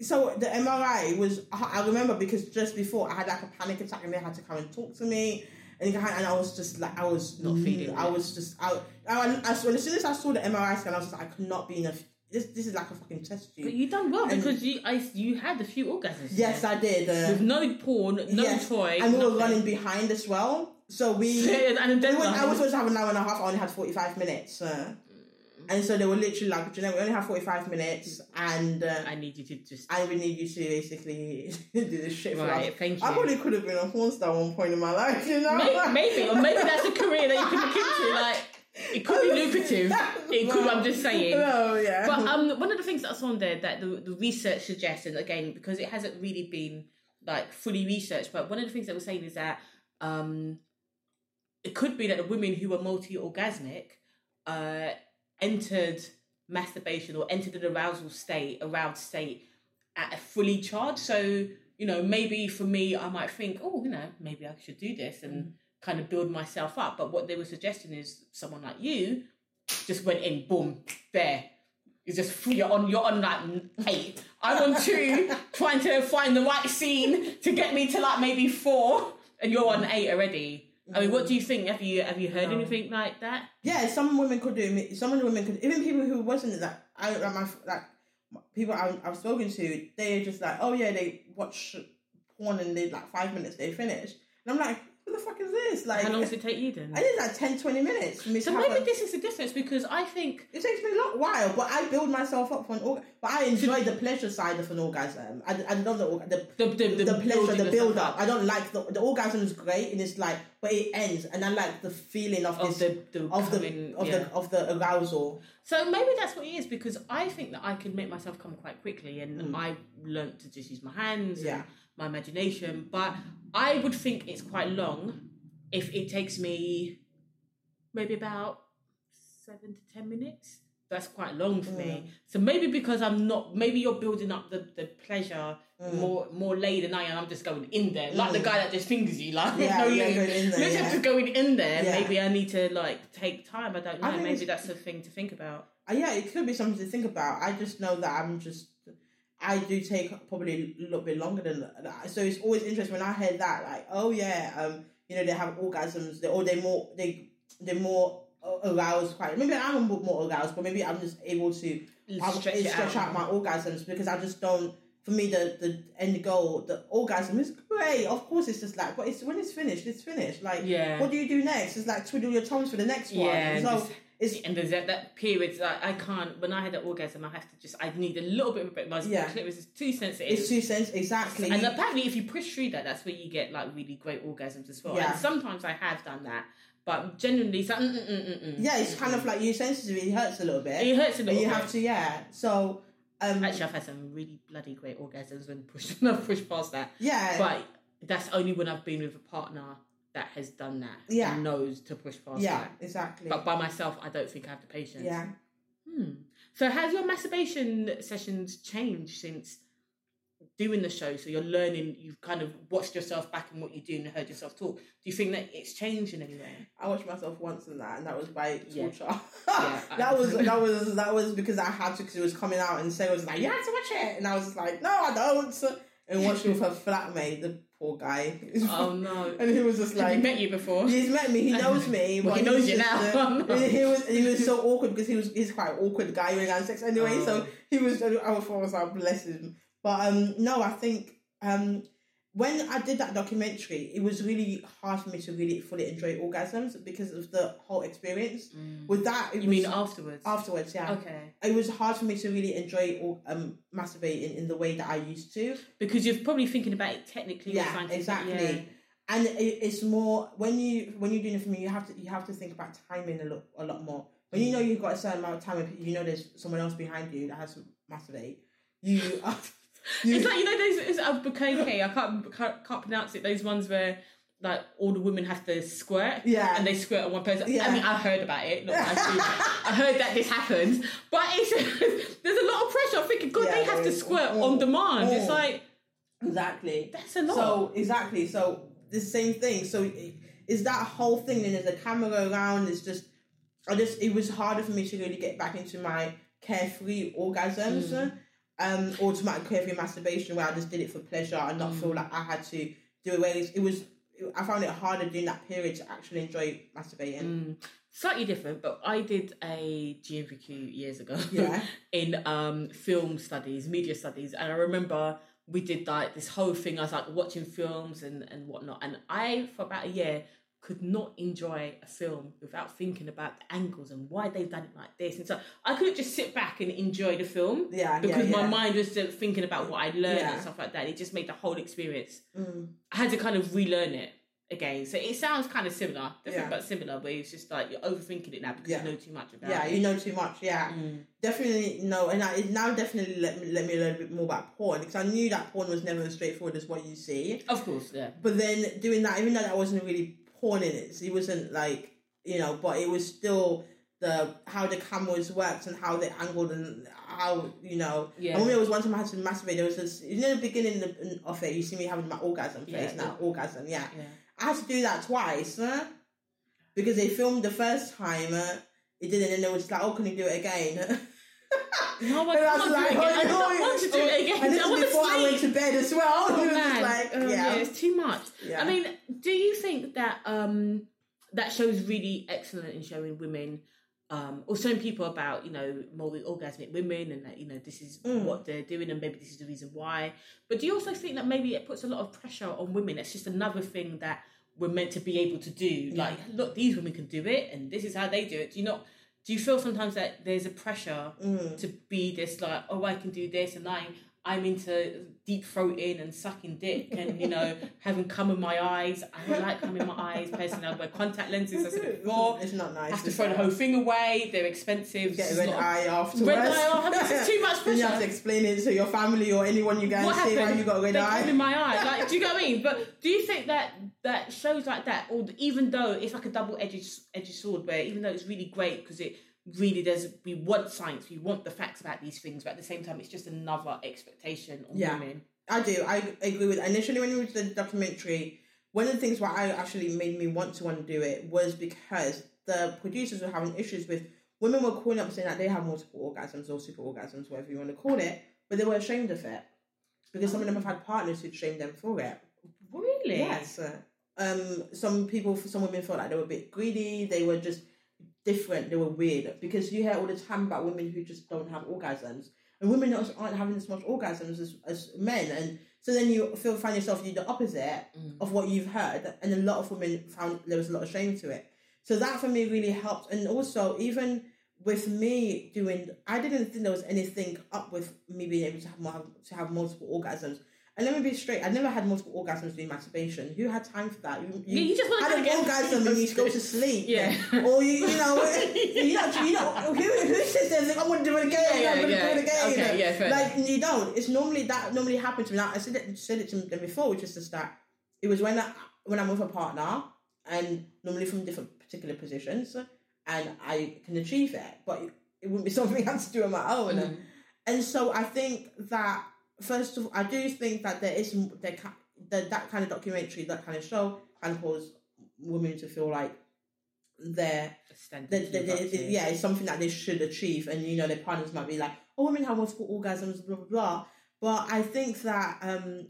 Speaker 2: so the MRI was. I remember because just before I had like a panic attack and they had to come and talk to me. And, and I was just like I was
Speaker 1: Not feeling
Speaker 2: I was just I, I, I as soon as I saw the MRI scan I was like I could not be in a this this is like a fucking test
Speaker 1: But you done well
Speaker 2: And-
Speaker 1: because you I, you had a few orgasms.
Speaker 2: Yes, I did. Uh,
Speaker 1: With no porn, no
Speaker 2: yes.
Speaker 1: toy.
Speaker 2: and we were running behind as well. So we
Speaker 1: and then
Speaker 2: We was, I was supposed to have an hour and a half. I only had forty five minutes, uh, and so they were literally like, you know, we only have forty five minutes, and uh,
Speaker 1: I need you to just.
Speaker 2: and we need you to basically do this shit for us."
Speaker 1: Right, thank
Speaker 2: I
Speaker 1: you.
Speaker 2: probably could have been a porn star at one point in my life, you know.
Speaker 1: Maybe, maybe, or maybe that's a career that you could look into. Like, it could be lucrative. It could. I'm just saying.
Speaker 2: No, yeah.
Speaker 1: But um, one of the things that's on there that the, the research suggests, and again, because it hasn't really been like fully researched, but one of the things that we're saying is that um, it could be that the women who were multi-orgasmic uh, entered masturbation or entered an arousal state, aroused state at a fully charged. So you know, maybe for me, I might think, oh, you know, maybe I should do this and kind of build myself up. But what they were suggesting is someone like you just went in, boom, there. It's just you're on you're on like eight. I'm on two, trying to find the right scene to get me to like maybe four, and you're on eight already. I mean, what do you think? Have you have you heard
Speaker 2: No.
Speaker 1: anything like that?
Speaker 2: yeah, some women could do. it. Some of the women could, even people who wasn't that. I like my like people I, I've spoken to. They're just like, oh yeah, they watch porn and they like five minutes they finish, and I'm like, the fuck is this? Like,
Speaker 1: How long does it take you then?
Speaker 2: I did like 10, 20 minutes for me
Speaker 1: So maybe
Speaker 2: a-
Speaker 1: this is the difference because I think
Speaker 2: It takes me a lot while, but I build myself up for an orgasm. But I enjoy the pleasure side of an orgasm. I, I love the, orga- the
Speaker 1: the the,
Speaker 2: the, pleasure, the build
Speaker 1: up.
Speaker 2: I don't like the the orgasm is great and it's like, but it ends, and I like the feeling of,
Speaker 1: of
Speaker 2: this
Speaker 1: the,
Speaker 2: of the of
Speaker 1: yeah.
Speaker 2: the of the arousal.
Speaker 1: So maybe that's what it is because I think that I can make myself come quite quickly, and
Speaker 2: Mm.
Speaker 1: I learned to just use my hands
Speaker 2: Yeah.
Speaker 1: and my imagination. But I would think it's quite long if it takes me maybe about seven to ten minutes. That's quite long for
Speaker 2: Mm.
Speaker 1: me. So maybe because I'm not, maybe you're building up the, the pleasure more more laid than I am. I'm just going in there, like the
Speaker 2: Mm.
Speaker 1: guy that just fingers you, like
Speaker 2: Yeah,
Speaker 1: no
Speaker 2: yeah, going in there, yeah.
Speaker 1: just going in there.
Speaker 2: Yeah.
Speaker 1: Maybe I need to like take time. I don't know.
Speaker 2: think
Speaker 1: Maybe that's a thing to think about.
Speaker 2: Uh, yeah, it could be something to think about. I just know that I'm just. I do take probably a little bit longer than that. So it's always interesting when I heard that, like, oh yeah, um, you know, they have orgasms, they, or they more they they're more aroused. Quite maybe I'm more aroused, but maybe I'm just able to
Speaker 1: Stretch
Speaker 2: stretch,
Speaker 1: out.
Speaker 2: out. my orgasms because I just don't. For me, the the end goal, the orgasm is great. Of course, it's just like, but it's when it's finished, it's finished. Like,
Speaker 1: Yeah.
Speaker 2: what do you do next? It's like twiddle your thumbs for the next one.
Speaker 1: Yeah,
Speaker 2: so it's
Speaker 1: and there's that, that period that I can't. When I had an orgasm, I have to just. I need a little bit of a break. My
Speaker 2: Yeah.
Speaker 1: clitoris is too sensitive.
Speaker 2: it's too sensitive, exactly.
Speaker 1: and apparently, if you push through that, that's where you get like really great orgasms as well.
Speaker 2: Yeah.
Speaker 1: And sometimes I have done that, but generally, so, mm, mm, mm, mm, mm.
Speaker 2: yeah, it's kind of like you're sensitive. It hurts a little bit.
Speaker 1: it hurts a little.
Speaker 2: you
Speaker 1: bit.
Speaker 2: have to, yeah. So, um,
Speaker 1: Actually, I've had some really bloody great orgasms when pushed when I've pushed past that.
Speaker 2: yeah,
Speaker 1: But that's only when I've been with a partner that has done that.
Speaker 2: Yeah.
Speaker 1: and knows to push past
Speaker 2: yeah,
Speaker 1: that.
Speaker 2: exactly.
Speaker 1: But by myself, I don't think I have the patience.
Speaker 2: yeah.
Speaker 1: Hmm. So has your masturbation sessions changed since doing the show, so you're learning. You've kind of watched yourself back and what you do and heard yourself talk. Do you think that it's changed in any way?
Speaker 2: I watched myself once in that, and that was by
Speaker 1: Yeah.
Speaker 2: torture.
Speaker 1: Yeah,
Speaker 2: that was that was that was because I had to because it was coming out, and Sarah was like, "You have to watch it," and I was just like, "No, I don't." And watching with her flatmate, the poor guy,
Speaker 1: Oh no!
Speaker 2: and he was just like,
Speaker 1: he met you before?
Speaker 2: He's met me. He knows me.
Speaker 1: Well, he knows
Speaker 2: was
Speaker 1: you
Speaker 2: just,
Speaker 1: now.
Speaker 2: uh, he was he was so awkward because he was he's quite an awkward guy when he sex anyway. So
Speaker 1: Oh.
Speaker 2: he was. I was, I was like, bless him. But um, no, I think um, when I did that documentary, it was really hard for me to really fully enjoy orgasms because of the whole experience. With that, it
Speaker 1: You
Speaker 2: was
Speaker 1: mean afterwards?
Speaker 2: afterwards? Yeah.
Speaker 1: Okay,
Speaker 2: It was hard for me to really enjoy or um, masturbating in the way that I used to.
Speaker 1: because you're probably thinking about it technically.
Speaker 2: Yeah, exactly. And it, it's more when you when you're doing it for me, you have to you have to think about timing a lot a lot more. When you know you've got a certain amount of time, you know there's someone else behind you that has to masturbate. You, you
Speaker 1: It's like you know those it's Bukkake, I can't, can't can't pronounce it. Those ones where like all the women have to squirt.
Speaker 2: Yeah.
Speaker 1: And they squirt on one person.
Speaker 2: Yeah.
Speaker 1: I mean, I heard about it. Not I've. I heard that this happens, but it's there's a lot of pressure. I'm thinking, God,
Speaker 2: Yeah,
Speaker 1: they have to squirt
Speaker 2: Mm.
Speaker 1: on demand. It's
Speaker 2: Mm.
Speaker 1: like
Speaker 2: exactly.
Speaker 1: that's a lot.
Speaker 2: So exactly. So the same thing. So is that whole thing? And there's a camera around. It's just, I just it was harder for me to really get back into my carefree orgasms.
Speaker 1: Mm.
Speaker 2: Um, my carefree masturbation where I just did it for pleasure and not
Speaker 1: Mm.
Speaker 2: feel like I had to do it. Whereas it was, I found it harder during that period to actually enjoy masturbating.
Speaker 1: Mm. Slightly different, but I did a GNVQ years ago.
Speaker 2: Yeah.
Speaker 1: in um film studies, media studies, and I remember we did like this whole thing. I was like watching films and and whatnot, and I for about a year could not enjoy a film without thinking about the angles and why they've done it like this. And so I couldn't just sit back and enjoy the film
Speaker 2: Yeah,
Speaker 1: because
Speaker 2: yeah,
Speaker 1: my
Speaker 2: yeah.
Speaker 1: mind was still thinking about what I learned
Speaker 2: Yeah.
Speaker 1: and stuff like that. It just made the whole experience.
Speaker 2: Mm.
Speaker 1: I had to kind of relearn it again. So it sounds kind of similar, different
Speaker 2: Yeah.
Speaker 1: but similar. But it's just like you're overthinking it now because
Speaker 2: Yeah.
Speaker 1: you know too much about it.
Speaker 2: Yeah,
Speaker 1: it.
Speaker 2: you know too much. Yeah,
Speaker 1: Mm.
Speaker 2: definitely no. And I, it now definitely let me let me learn a bit more about porn because I knew that porn was never as straightforward as what you see.
Speaker 1: Of course, yeah.
Speaker 2: But then doing that, even though that wasn't really porn in it, so it wasn't like you know, but it was still the how the cameras worked and how they angled and how you know.
Speaker 1: Yeah.
Speaker 2: I remember there was one time I had to masturbate. There was this, you know, the beginning of- it. You see me having my orgasm
Speaker 1: Yeah,
Speaker 2: face now, orgasm. Yeah.
Speaker 1: Yeah.
Speaker 2: I had to do that twice uh, because they filmed the first time. Uh, it didn't, and they was like, "Oh, can you do it again?"
Speaker 1: No, I
Speaker 2: And I was like,
Speaker 1: again. I
Speaker 2: oh,
Speaker 1: don't want to do it again.
Speaker 2: And this
Speaker 1: I to
Speaker 2: before I went to bed as well.
Speaker 1: Oh,
Speaker 2: it was
Speaker 1: man.
Speaker 2: like,
Speaker 1: Oh,
Speaker 2: yeah.
Speaker 1: it's too much.
Speaker 2: Yeah.
Speaker 1: I mean, do you think that um, that show is really excellent in showing women um, or showing people about, you know, multi-orgasmic women and that, you know, this is
Speaker 2: Mm.
Speaker 1: what they're doing and maybe this is the reason why. But do you also think that maybe it puts a lot of pressure on women? It's just another thing that we're meant to be able to do. Like, look, these women can do it and this is how they do it. Do you not... Do you feel sometimes that there's a pressure
Speaker 2: Mm.
Speaker 1: to be this like, oh, I can do this, and I I'm into deep throating and sucking dick, and you know having cum in my eyes. I don't like cum in my eyes. Personally, I wear contact lenses. that's said it before.
Speaker 2: It's not nice.
Speaker 1: have to throw the whole thing away. They're expensive.
Speaker 2: Get a red eye afterwards.
Speaker 1: Red eye, this is too much
Speaker 2: then you have to explain it to your family or anyone you and
Speaker 1: What
Speaker 2: say why you got a red
Speaker 1: They cum in my eye. Like, do you get what I mean? But do you think that that shows like that, or even though it's like a double edged edged sword, where even though it's really great because it really does, we want science, we want the facts about these things, but at the same time, it's just another expectation on
Speaker 2: Yeah.
Speaker 1: women.
Speaker 2: I do. I agree with. Initially, when you watched the documentary, one of the things why I actually made me want to want to do it was because the producers were having issues with women were calling up saying that they have multiple orgasms or super orgasms, whatever you want to call it, but they were ashamed of it because some of them have had partners who shamed them for it.
Speaker 1: Really?
Speaker 2: Yes. Uh, Um, some people, some women felt like they were a bit greedy. They were just different. They were weird because you hear all the time about women who just don't have orgasms, and women aren't having as much orgasms as, as men, and so then you feel find yourself you're the opposite
Speaker 1: Mm.
Speaker 2: of what you've heard, and a lot of women found there was a lot of shame to it. So that for me really helped, and also even with me doing, I didn't think there was anything up with me being able to have more, to have multiple orgasms. And let me be straight, I never had multiple orgasms doing masturbation. Who had time for that? You,
Speaker 1: Yeah, you just
Speaker 2: had an
Speaker 1: get-
Speaker 2: orgasm and you go to sleep.
Speaker 1: Yeah.
Speaker 2: Or you, you know, you know, you know, who, who sits there and think, I'm going to do it again,
Speaker 1: Yeah,
Speaker 2: I'm going to
Speaker 1: yeah,
Speaker 2: do it again.
Speaker 1: okay, yeah, fair
Speaker 2: like, you don't. It's normally, that normally happens to me. Now, I said it, said it to them before, which is just that it was when, I, when I'm with a partner and normally from different particular positions and I can achieve it, but it, it wouldn't be something I have to do on my own.
Speaker 1: Mm.
Speaker 2: And so I think that first of all, I do think that there is there that that kind of documentary, that kind of show, of cause women to feel like they're
Speaker 1: A standard
Speaker 2: that,
Speaker 1: to
Speaker 2: that,
Speaker 1: live
Speaker 2: that-
Speaker 1: up
Speaker 2: that-
Speaker 1: to.
Speaker 2: yeah, it's something that they should achieve, and you know their partners might be like, "Oh, women have multiple orgasms," blah blah blah. But I think that um,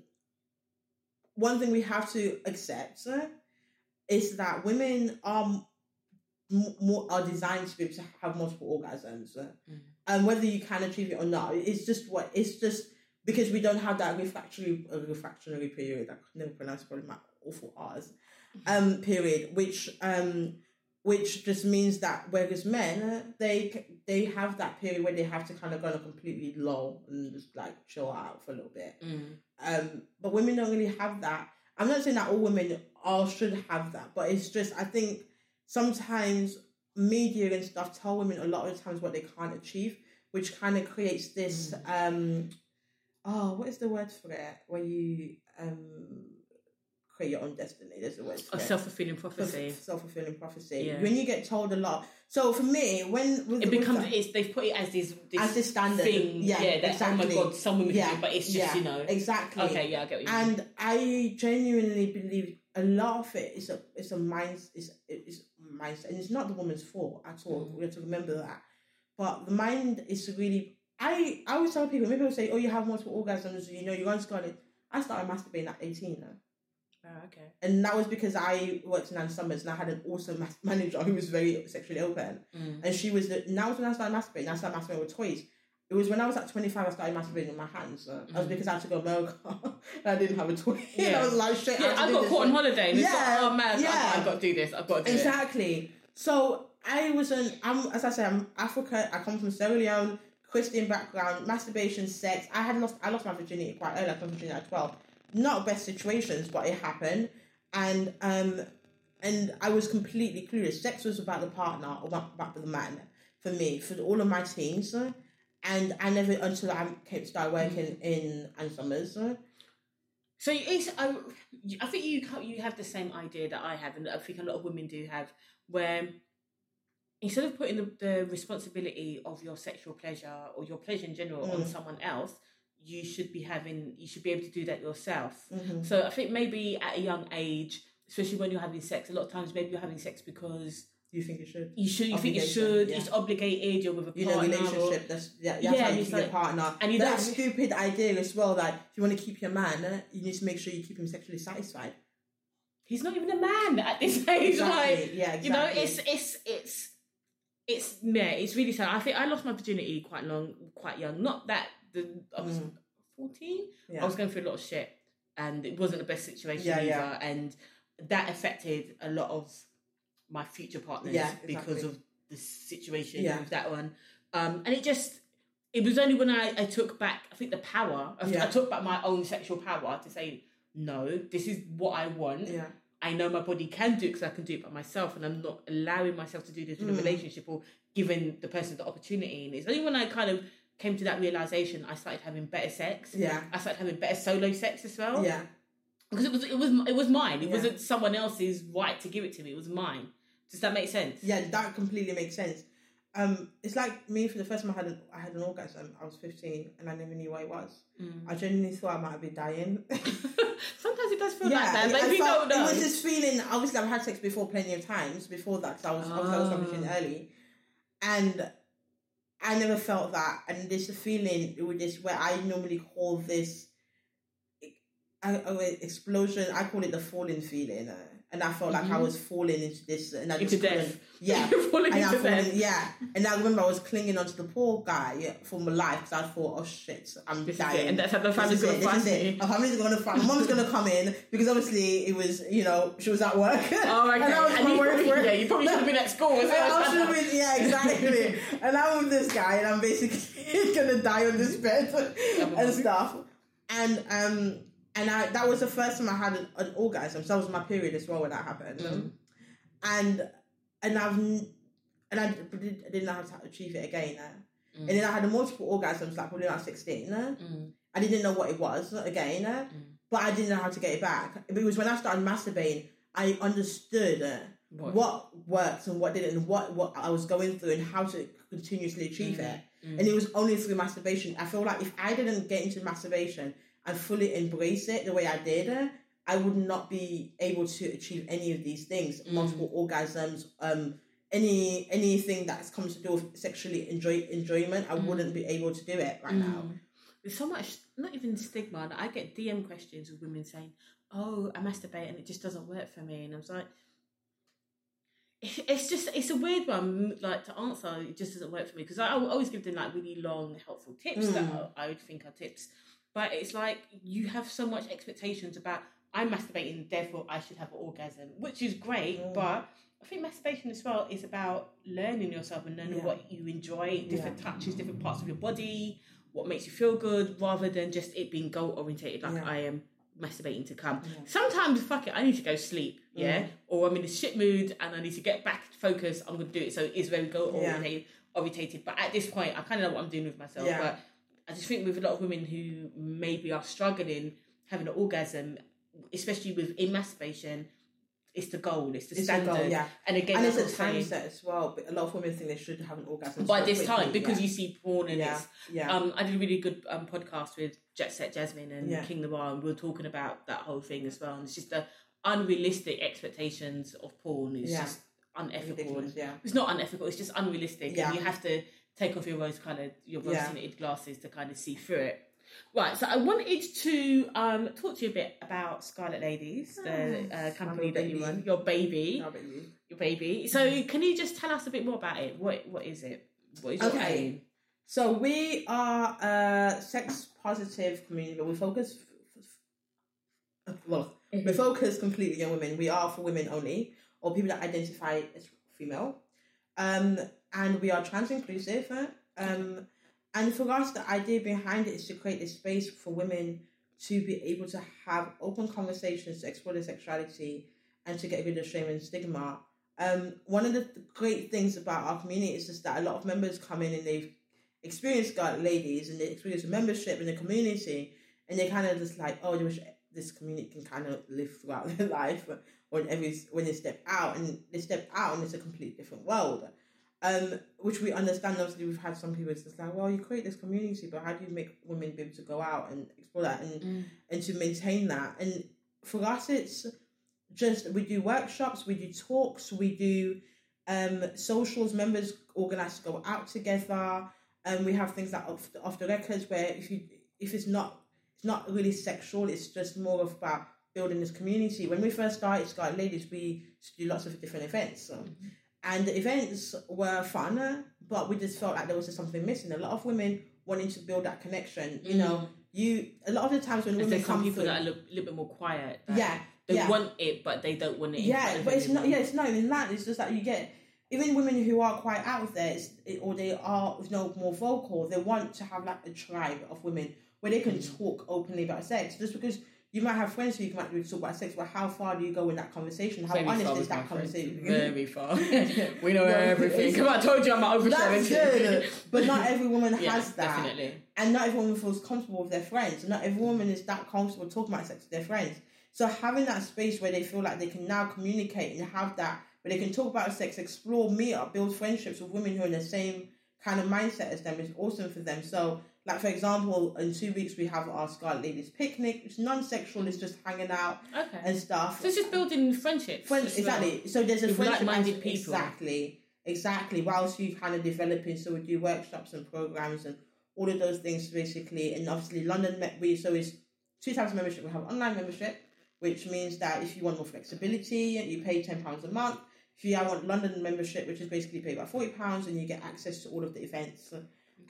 Speaker 2: one thing we have to accept uh, is that women are more are designed to be able to have multiple orgasms, uh,
Speaker 1: Mm.
Speaker 2: and whether you can achieve it or not, it's just what it's just because we don't have that refractory uh, refractionary period. I could never pronounce probably my awful R's um period, which um which just means that whereas men they they have that period where they have to kind of go on a completely low and just like chill out for a little bit.
Speaker 1: Mm.
Speaker 2: Um, but women don't really have that. I'm not saying that all women all should have that, but it's just I think sometimes media and stuff tell women a lot of times what they can't achieve, which kind of creates this um oh what is the word for it when you um create your own destiny. There's a word for
Speaker 1: A self fulfilling prophecy.
Speaker 2: Self fulfilling prophecy.
Speaker 1: Yeah.
Speaker 2: When you get told a lot. So for me, when with,
Speaker 1: It becomes
Speaker 2: that-
Speaker 1: it's they've put it as this, this
Speaker 2: as the standard,
Speaker 1: thing.
Speaker 2: yeah,
Speaker 1: that
Speaker 2: exactly.
Speaker 1: oh my god, some women
Speaker 2: Yeah,
Speaker 1: do, but it's just
Speaker 2: yeah,
Speaker 1: you know.
Speaker 2: exactly.
Speaker 1: Okay, yeah, I get what you mean.
Speaker 2: And I genuinely believe a lot of it is a it's a mind it's it's mindset, and it's not the woman's fault at all.
Speaker 1: Mm.
Speaker 2: We have to remember that. But the mind is really. I I always tell people. When people say, "Oh, you have multiple orgasms," you know, you're going to go on it. I started masturbating at eighteen now.
Speaker 1: Oh, okay.
Speaker 2: And that was because I worked in Ann Summers and I had an awesome mas- manager who was very sexually open.
Speaker 1: Mm.
Speaker 2: And she was the, now was when I started masturbating. I started masturbating with toys. It was when I was at 25 I started masturbating with my hands. Uh, That was
Speaker 1: Mm.
Speaker 2: because I had to go to America and I didn't have a toy. and
Speaker 1: Yeah.
Speaker 2: I was like,
Speaker 1: Yeah, I got caught on holiday. And it's
Speaker 2: Yeah,
Speaker 1: like, oh man,
Speaker 2: yeah.
Speaker 1: I've, I've got to do this. I've got to do it.
Speaker 2: Exactly. So I was an, I'm, as I said, I'm Africa. I come from Sierra Leone, Christian background, masturbation, sex. I had lost, I lost my virginity quite early. I lost virginity at 12. Not best situations, but it happened. And, um, and I was completely clueless. Sex was about the partner or about, the man for me, for all of my teens. And I never, until I came, started working in Ann Summers.
Speaker 1: So it's, I, I think you you have the same idea that I have, and I think a lot of women do have, where instead of putting the, the responsibility of your sexual pleasure or your pleasure in general on
Speaker 2: Mm.
Speaker 1: someone else, you should be having you should be able to do that yourself.
Speaker 2: Mhm.
Speaker 1: So I think maybe at a young age, especially when you're having sex, a lot of times maybe you're having sex because
Speaker 2: You think you should?
Speaker 1: you should, you think you
Speaker 2: Obligation,
Speaker 1: should,
Speaker 2: yeah.
Speaker 1: it's obligated, you're with a
Speaker 2: you know,
Speaker 1: partner. or-
Speaker 2: relationship. That's yeah,
Speaker 1: Yeah,
Speaker 2: how you keep your partner.
Speaker 1: and you
Speaker 2: that stupid idea as well that if you want to keep your man, eh, you need to make sure you keep him sexually satisfied.
Speaker 1: He's not even a man at this age. Like,
Speaker 2: yeah, exactly.
Speaker 1: you know, it's it's it's it's yeah, it's really sad. I think I lost my virginity quite long, quite young. Not that the I was
Speaker 2: Mm.
Speaker 1: fourteen.
Speaker 2: yeah.
Speaker 1: I was going through a lot of shit, and it wasn't the best situation
Speaker 2: Yeah,
Speaker 1: either,
Speaker 2: yeah.
Speaker 1: and that affected a lot of my future partners
Speaker 2: Yeah,
Speaker 1: because of the situation with that one. Um, and it just it was only when I, I took back I think the power I,
Speaker 2: Yeah.
Speaker 1: I took back my own sexual power to say no this is what I want
Speaker 2: yeah,
Speaker 1: I know my body can do it because I can do it by myself, and I'm not allowing myself to do this in a
Speaker 2: Mm.
Speaker 1: relationship or giving the person the opportunity. And it's only when I kind of came to that realization, I started having better sex.
Speaker 2: yeah,
Speaker 1: I started having better solo sex as well.
Speaker 2: yeah,
Speaker 1: because it was it was it was mine. It
Speaker 2: Yeah.
Speaker 1: wasn't someone else's right to give it to me. It was mine. Does that make sense?
Speaker 2: yeah. That completely makes sense. Um, it's like me for the first time I had an, I had an orgasm. I was fifteen and I never knew what it was.
Speaker 1: Mm.
Speaker 2: I genuinely thought I might have been dying.
Speaker 1: It does feel
Speaker 2: yeah,
Speaker 1: like that,
Speaker 2: I
Speaker 1: if you
Speaker 2: felt-
Speaker 1: don't know,
Speaker 2: It was this feeling. Obviously, I've had sex before plenty of times before that because I was obviously I was
Speaker 1: Ah.
Speaker 2: coming early, and I never felt that. And there's a feeling with this where I normally call this a, a explosion. I call it the falling feeling, uh, and I felt like I
Speaker 1: Mhm.
Speaker 2: was falling into this, and I
Speaker 1: into
Speaker 2: just
Speaker 1: death.
Speaker 2: Yeah.
Speaker 1: You're falling
Speaker 2: And
Speaker 1: into death.
Speaker 2: yeah, and I remember I was clinging onto the poor guy for my life because I thought, oh shit, I'm
Speaker 1: This is
Speaker 2: dying.
Speaker 1: and that's how the family's gonna find me.
Speaker 2: My family's gonna find. My mom's gonna come in because obviously it was, you know, she was at work.
Speaker 1: Oh, okay.
Speaker 2: and I was
Speaker 1: And
Speaker 2: my
Speaker 1: you
Speaker 2: work
Speaker 1: probably, yeah, you probably should have been at school as
Speaker 2: Yeah,
Speaker 1: well.
Speaker 2: I should have been, yeah, exactly. and I'm with this guy, and I'm basically gonna die on this bed and stuff. And um, and I that was the first time I had an, an orgasm. So that was my period as well when that happened.
Speaker 1: Mm.
Speaker 2: And and I've and I, did, I didn't know how to achieve it again. Uh.
Speaker 1: Mm.
Speaker 2: And then I had multiple orgasms, like probably around sixteen. Uh.
Speaker 1: Mm.
Speaker 2: I didn't know what it was again, uh,
Speaker 1: Mm.
Speaker 2: but I didn't know how to get it back. It was when I started masturbating, I understood uh, what? worked and what didn't, and what what I was going through, and how to continuously achieve
Speaker 1: Mm.
Speaker 2: it. and it was only through masturbation. I feel like if I didn't get into masturbation and fully embrace it the way I did, I would not be able to achieve any of these things. Multiple orgasms, um, any anything that's comes to do with sexually enjoy enjoyment, I wouldn't be able to do it right now.
Speaker 1: There's so much, not even stigma. Like I get DM questions of women saying, "Oh, I masturbate and it just doesn't work for me," and I'm like, "It's just, it's a weird one. Like to answer, it just doesn't work for me because I, I always give them like really long, helpful tips that
Speaker 2: Mm.
Speaker 1: I, I would think are tips, but it's like you have so much expectations about I'm masturbating, therefore I should have an orgasm, which is great,
Speaker 2: Mm.
Speaker 1: but I think masturbation as well is about learning yourself and learning
Speaker 2: Yeah.
Speaker 1: what you enjoy, different
Speaker 2: Yeah.
Speaker 1: touches, different parts of your body, what makes you feel good, rather than just it being goal orientated like
Speaker 2: Yeah.
Speaker 1: I am masturbating to come. Sometimes, fuck it, I need to go sleep, yeah,
Speaker 2: Mm.
Speaker 1: or I'm in a shit mood and I need to get back focused. I'm gonna do it. So it is very goal orientated. But at this point, I kind of know what I'm doing with myself. But I just think with a lot of women who maybe are struggling having an orgasm, especially with in masturbation, it's the goal, it's the
Speaker 2: It's
Speaker 1: standard.
Speaker 2: goal, yeah.
Speaker 1: And again,
Speaker 2: and it's a time set as well. But a lot of women think they should have an orgasm
Speaker 1: by this time because
Speaker 2: yeah.
Speaker 1: you see porn and
Speaker 2: yeah,
Speaker 1: it's
Speaker 2: yeah,
Speaker 1: um I did a really good um podcast with Jet Set Jasmine and
Speaker 2: Yeah.
Speaker 1: King Lamar and we were talking about that whole thing as well and it's just the unrealistic expectations of porn is
Speaker 2: Yeah.
Speaker 1: just unethical
Speaker 2: ridiculous, yeah.
Speaker 1: it's not unethical it's just unrealistic
Speaker 2: Yeah.
Speaker 1: and you have to take off your rose coloured your rose
Speaker 2: Yeah.
Speaker 1: tinted glasses to kind of see through it right so I wanted to um talk to you a bit about Scarlet Ladies the uh, company that you run your baby
Speaker 2: you?
Speaker 1: your baby so can you just tell us a bit more about it what what is it what is your
Speaker 2: Okay.
Speaker 1: aim
Speaker 2: So we are a sex positive community, but we focus. f- f- Well, we focus completely on women. We are for women only, or people that identify as female. Um, and we are trans inclusive. Um, and for us, the idea behind it is to create a space for women to be able to have open conversations, to explore their sexuality, and to get rid of shame and stigma. Um, one of the great things about our community is just that a lot of members come in and they've experienced ladies and they experience membership in the community, and they kind of just like, oh, they wish this community can kind of live throughout their life when every when they step out and they step out and it's a complete different world. Um, which we understand. Obviously, we've had some people. It's just like, well, you create this community, but how do you make women be able to go out and explore that and
Speaker 1: Mm.
Speaker 2: and to maintain that? And for us, it's just we do workshops, we do talks, we do um, socials. Members organize to go out together, and we have things like off the, off the records where if you if it's not it's not really sexual, it's just more of about building this community. When we first started Scarlet Ladies, we used to do lots of different events. So and the events were fun, but we just felt like there was just something missing. A lot of women wanting to build that connection. You know, you a lot of the times when
Speaker 1: There's
Speaker 2: women
Speaker 1: some
Speaker 2: come
Speaker 1: people
Speaker 2: through,
Speaker 1: that are a little, little bit more quiet. that
Speaker 2: yeah,
Speaker 1: they
Speaker 2: yeah.
Speaker 1: want it, but they don't want it.
Speaker 2: yeah, but it's not. Yeah, it's not even that. It's just that you get even women who are quite out there, it's, it, or they are you know more vocal. They want to have like a tribe of women where they can
Speaker 1: Mm.
Speaker 2: talk openly about sex. Just because you might have friends who you might talk about sex, but how far do you go in that conversation? How
Speaker 1: Very
Speaker 2: honest is
Speaker 1: with
Speaker 2: that conversation?
Speaker 1: Very far. we know
Speaker 2: No,
Speaker 1: everything. Come on, I told you I'm over
Speaker 2: That's
Speaker 1: 70.
Speaker 2: good, but not every woman
Speaker 1: yeah,
Speaker 2: has that.
Speaker 1: definitely.
Speaker 2: and not every woman feels comfortable with their friends. Not every woman is that comfortable talking about sex with their friends. So having that space where they feel like they can now communicate and have that, where they can talk about sex, explore, meet up, build friendships with women who are in the same kind of mindset as them is awesome for them. So, like for example, in two weeks we have our Scarlet Ladies picnic. It's non-sexual. It's just hanging out
Speaker 1: Okay.
Speaker 2: and stuff.
Speaker 1: so it's just building friendships.
Speaker 2: Friends,
Speaker 1: as well.
Speaker 2: exactly. So there's a
Speaker 1: With
Speaker 2: friendship
Speaker 1: like-minded people.
Speaker 2: Exactly, exactly. Whilst you kind of developing, so we do workshops and programs and all of those things basically. And obviously, London Met we so it's two types of membership. We have online membership, which means that if you want more flexibility, you pay ten pounds a month. If you want London membership, which is basically paid about forty pounds, and you get access to all of the events.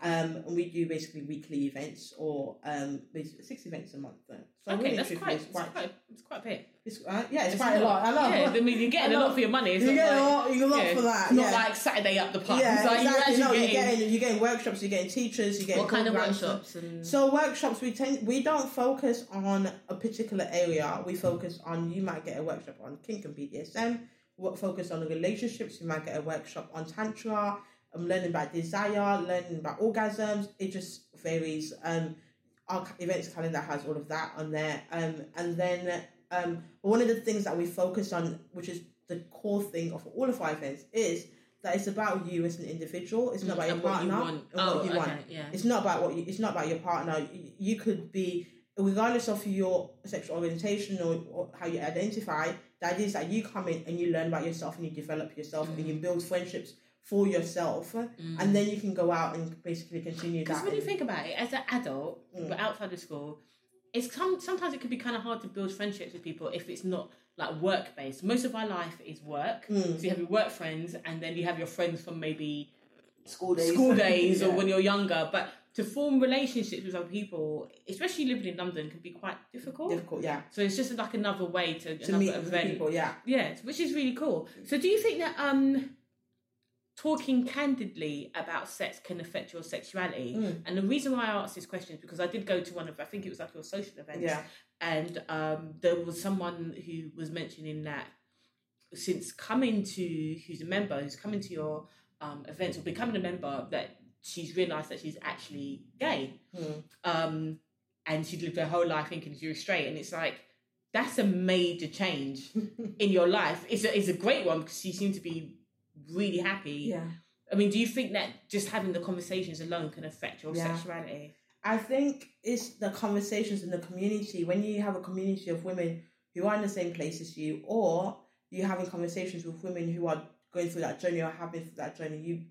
Speaker 2: Um, and we do basically weekly events or um, basically six events a month. Then. So
Speaker 1: Okay,
Speaker 2: really
Speaker 1: that's quite,
Speaker 2: it's quite,
Speaker 1: quite, it's quite big.
Speaker 2: it's, uh, yeah, it's,
Speaker 1: It's
Speaker 2: quite a lot. I know.
Speaker 1: Yeah, I mean, you're getting a lot for your money.
Speaker 2: You get a lot, you get a lot
Speaker 1: yeah,
Speaker 2: for that.
Speaker 1: It's not like Saturday up the pub.
Speaker 2: yeah,
Speaker 1: like
Speaker 2: exactly.
Speaker 1: you're
Speaker 2: No,
Speaker 1: actually
Speaker 2: you're
Speaker 1: getting,
Speaker 2: getting you're getting workshops, you're getting teachers, you're getting
Speaker 1: what kind of workshops and
Speaker 2: So workshops, we tend we don't focus on a particular area. We focus on you might get a workshop on kink and BDSM. We focus on the relationships. You might get a workshop on tantra. I'm learning about desire, learning about orgasms. It just varies. Um, our events calendar has all of that on there. Um, and then um, one of the things that we focus on, which is the core thing of all of our events, is that it's about you as an individual. It's not about your
Speaker 1: Mm, And what
Speaker 2: partner
Speaker 1: want. Oh,
Speaker 2: you
Speaker 1: okay,
Speaker 2: want.
Speaker 1: yeah.
Speaker 2: It's not about what you. It's not about your partner. You, you could be, regardless of your sexual orientation or, or how you identify. The idea is that you come in and you learn about yourself and you develop yourself and you
Speaker 1: Mm.
Speaker 2: build friendships for yourself, and then you can go out and basically continue
Speaker 1: Because when you think about it, as an adult,
Speaker 2: Mm.
Speaker 1: but outside of school, it's come, sometimes it can be kind of hard to build friendships with people if it's not like work based. Most of our life is work.
Speaker 2: Mm.
Speaker 1: So you have your work friends, and then you have your friends from maybe
Speaker 2: school days,
Speaker 1: school days or when you're younger. But to form relationships with other people, especially living in London, can be quite difficult.
Speaker 2: difficult, yeah,
Speaker 1: So it's just like another way to,
Speaker 2: to
Speaker 1: another
Speaker 2: meet
Speaker 1: event.
Speaker 2: people, yeah.
Speaker 1: Yeah, which is really cool. So do you think that um talking candidly about sex can affect your sexuality?
Speaker 2: Mm.
Speaker 1: And the reason why I asked this question is because I did go to one of I think it was like your social events.
Speaker 2: Yeah.
Speaker 1: And um there was someone who was mentioning that since coming to who's a member, who's coming to your um events or becoming a member that she's realised that she's actually gay.
Speaker 2: Mm.
Speaker 1: Um and she'd lived her whole life thinking she was straight and it's like that's a major change in your life. It's a, it's a great one because she seemed to be really happy.
Speaker 2: Yeah.
Speaker 1: I mean, do you think that just having the conversations alone can affect your
Speaker 2: Yeah.
Speaker 1: sexuality?
Speaker 2: I think it's the conversations in the community. When you have a community of women who are in the same place as you, or you're having conversations with women who are going through that journey or have been through that journey, you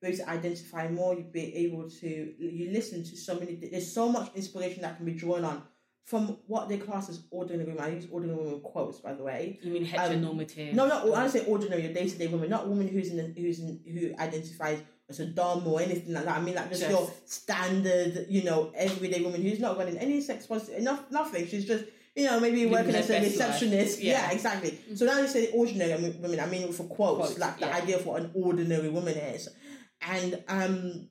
Speaker 2: be able to identify more. You be able to you listen to so many. There's so much inspiration that can be drawn on from what they class as ordinary women. I use ordinary women quotes, by the way.
Speaker 1: You mean heteronormative?
Speaker 2: Um, No, not I don't say ordinary, your day to day woman, not a woman who's in the, who's in, who identifies as a dom or anything like that. I mean, like just
Speaker 1: Just-
Speaker 2: your standard, you know, everyday woman who's not running any sex positive, enough, nothing. She's just, you know, maybe working as a receptionist.
Speaker 1: Yeah.
Speaker 2: Yeah. exactly. So now you say ordinary women, I mean, for quotes,
Speaker 1: Quotes,
Speaker 2: like the
Speaker 1: yeah.
Speaker 2: idea of what an ordinary woman is, and um,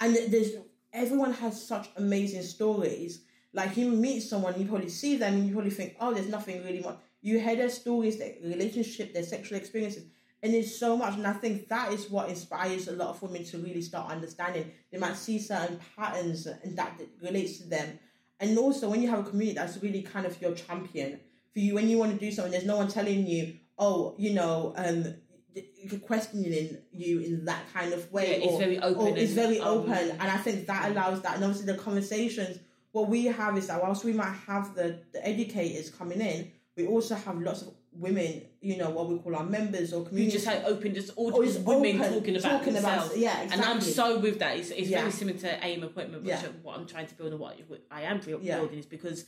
Speaker 2: and there's everyone has such amazing stories. Like you meet someone, you probably see them, and you probably think, oh, there's nothing really much. You hear their stories, their relationship, their sexual experiences, and it's so much. And I think that is what inspires a lot of women to really start understanding. They might see certain patterns, and that relates to them. And also, when you have a community that's really kind of your champion for you, when you want to do something, there's no one telling you, oh, you know, um, questioning you in that kind of way.
Speaker 1: Yeah, it's
Speaker 2: or-
Speaker 1: very open.
Speaker 2: Oh, it's very
Speaker 1: um,
Speaker 2: open, and I think that allows that. And obviously, the conversations. What we have is that whilst we might have the the educators coming in, we also have lots of women. You know what we call our members or community.
Speaker 1: You just had open, just oh,
Speaker 2: all
Speaker 1: just women
Speaker 2: open,
Speaker 1: talking about
Speaker 2: talking
Speaker 1: themselves.
Speaker 2: yeah, exactly.
Speaker 1: And I'm so with that. It's, it's
Speaker 2: Yeah.
Speaker 1: very similar to AM appointment, which
Speaker 2: Yeah.
Speaker 1: what I'm trying to build and what I am building
Speaker 2: Yeah.
Speaker 1: is because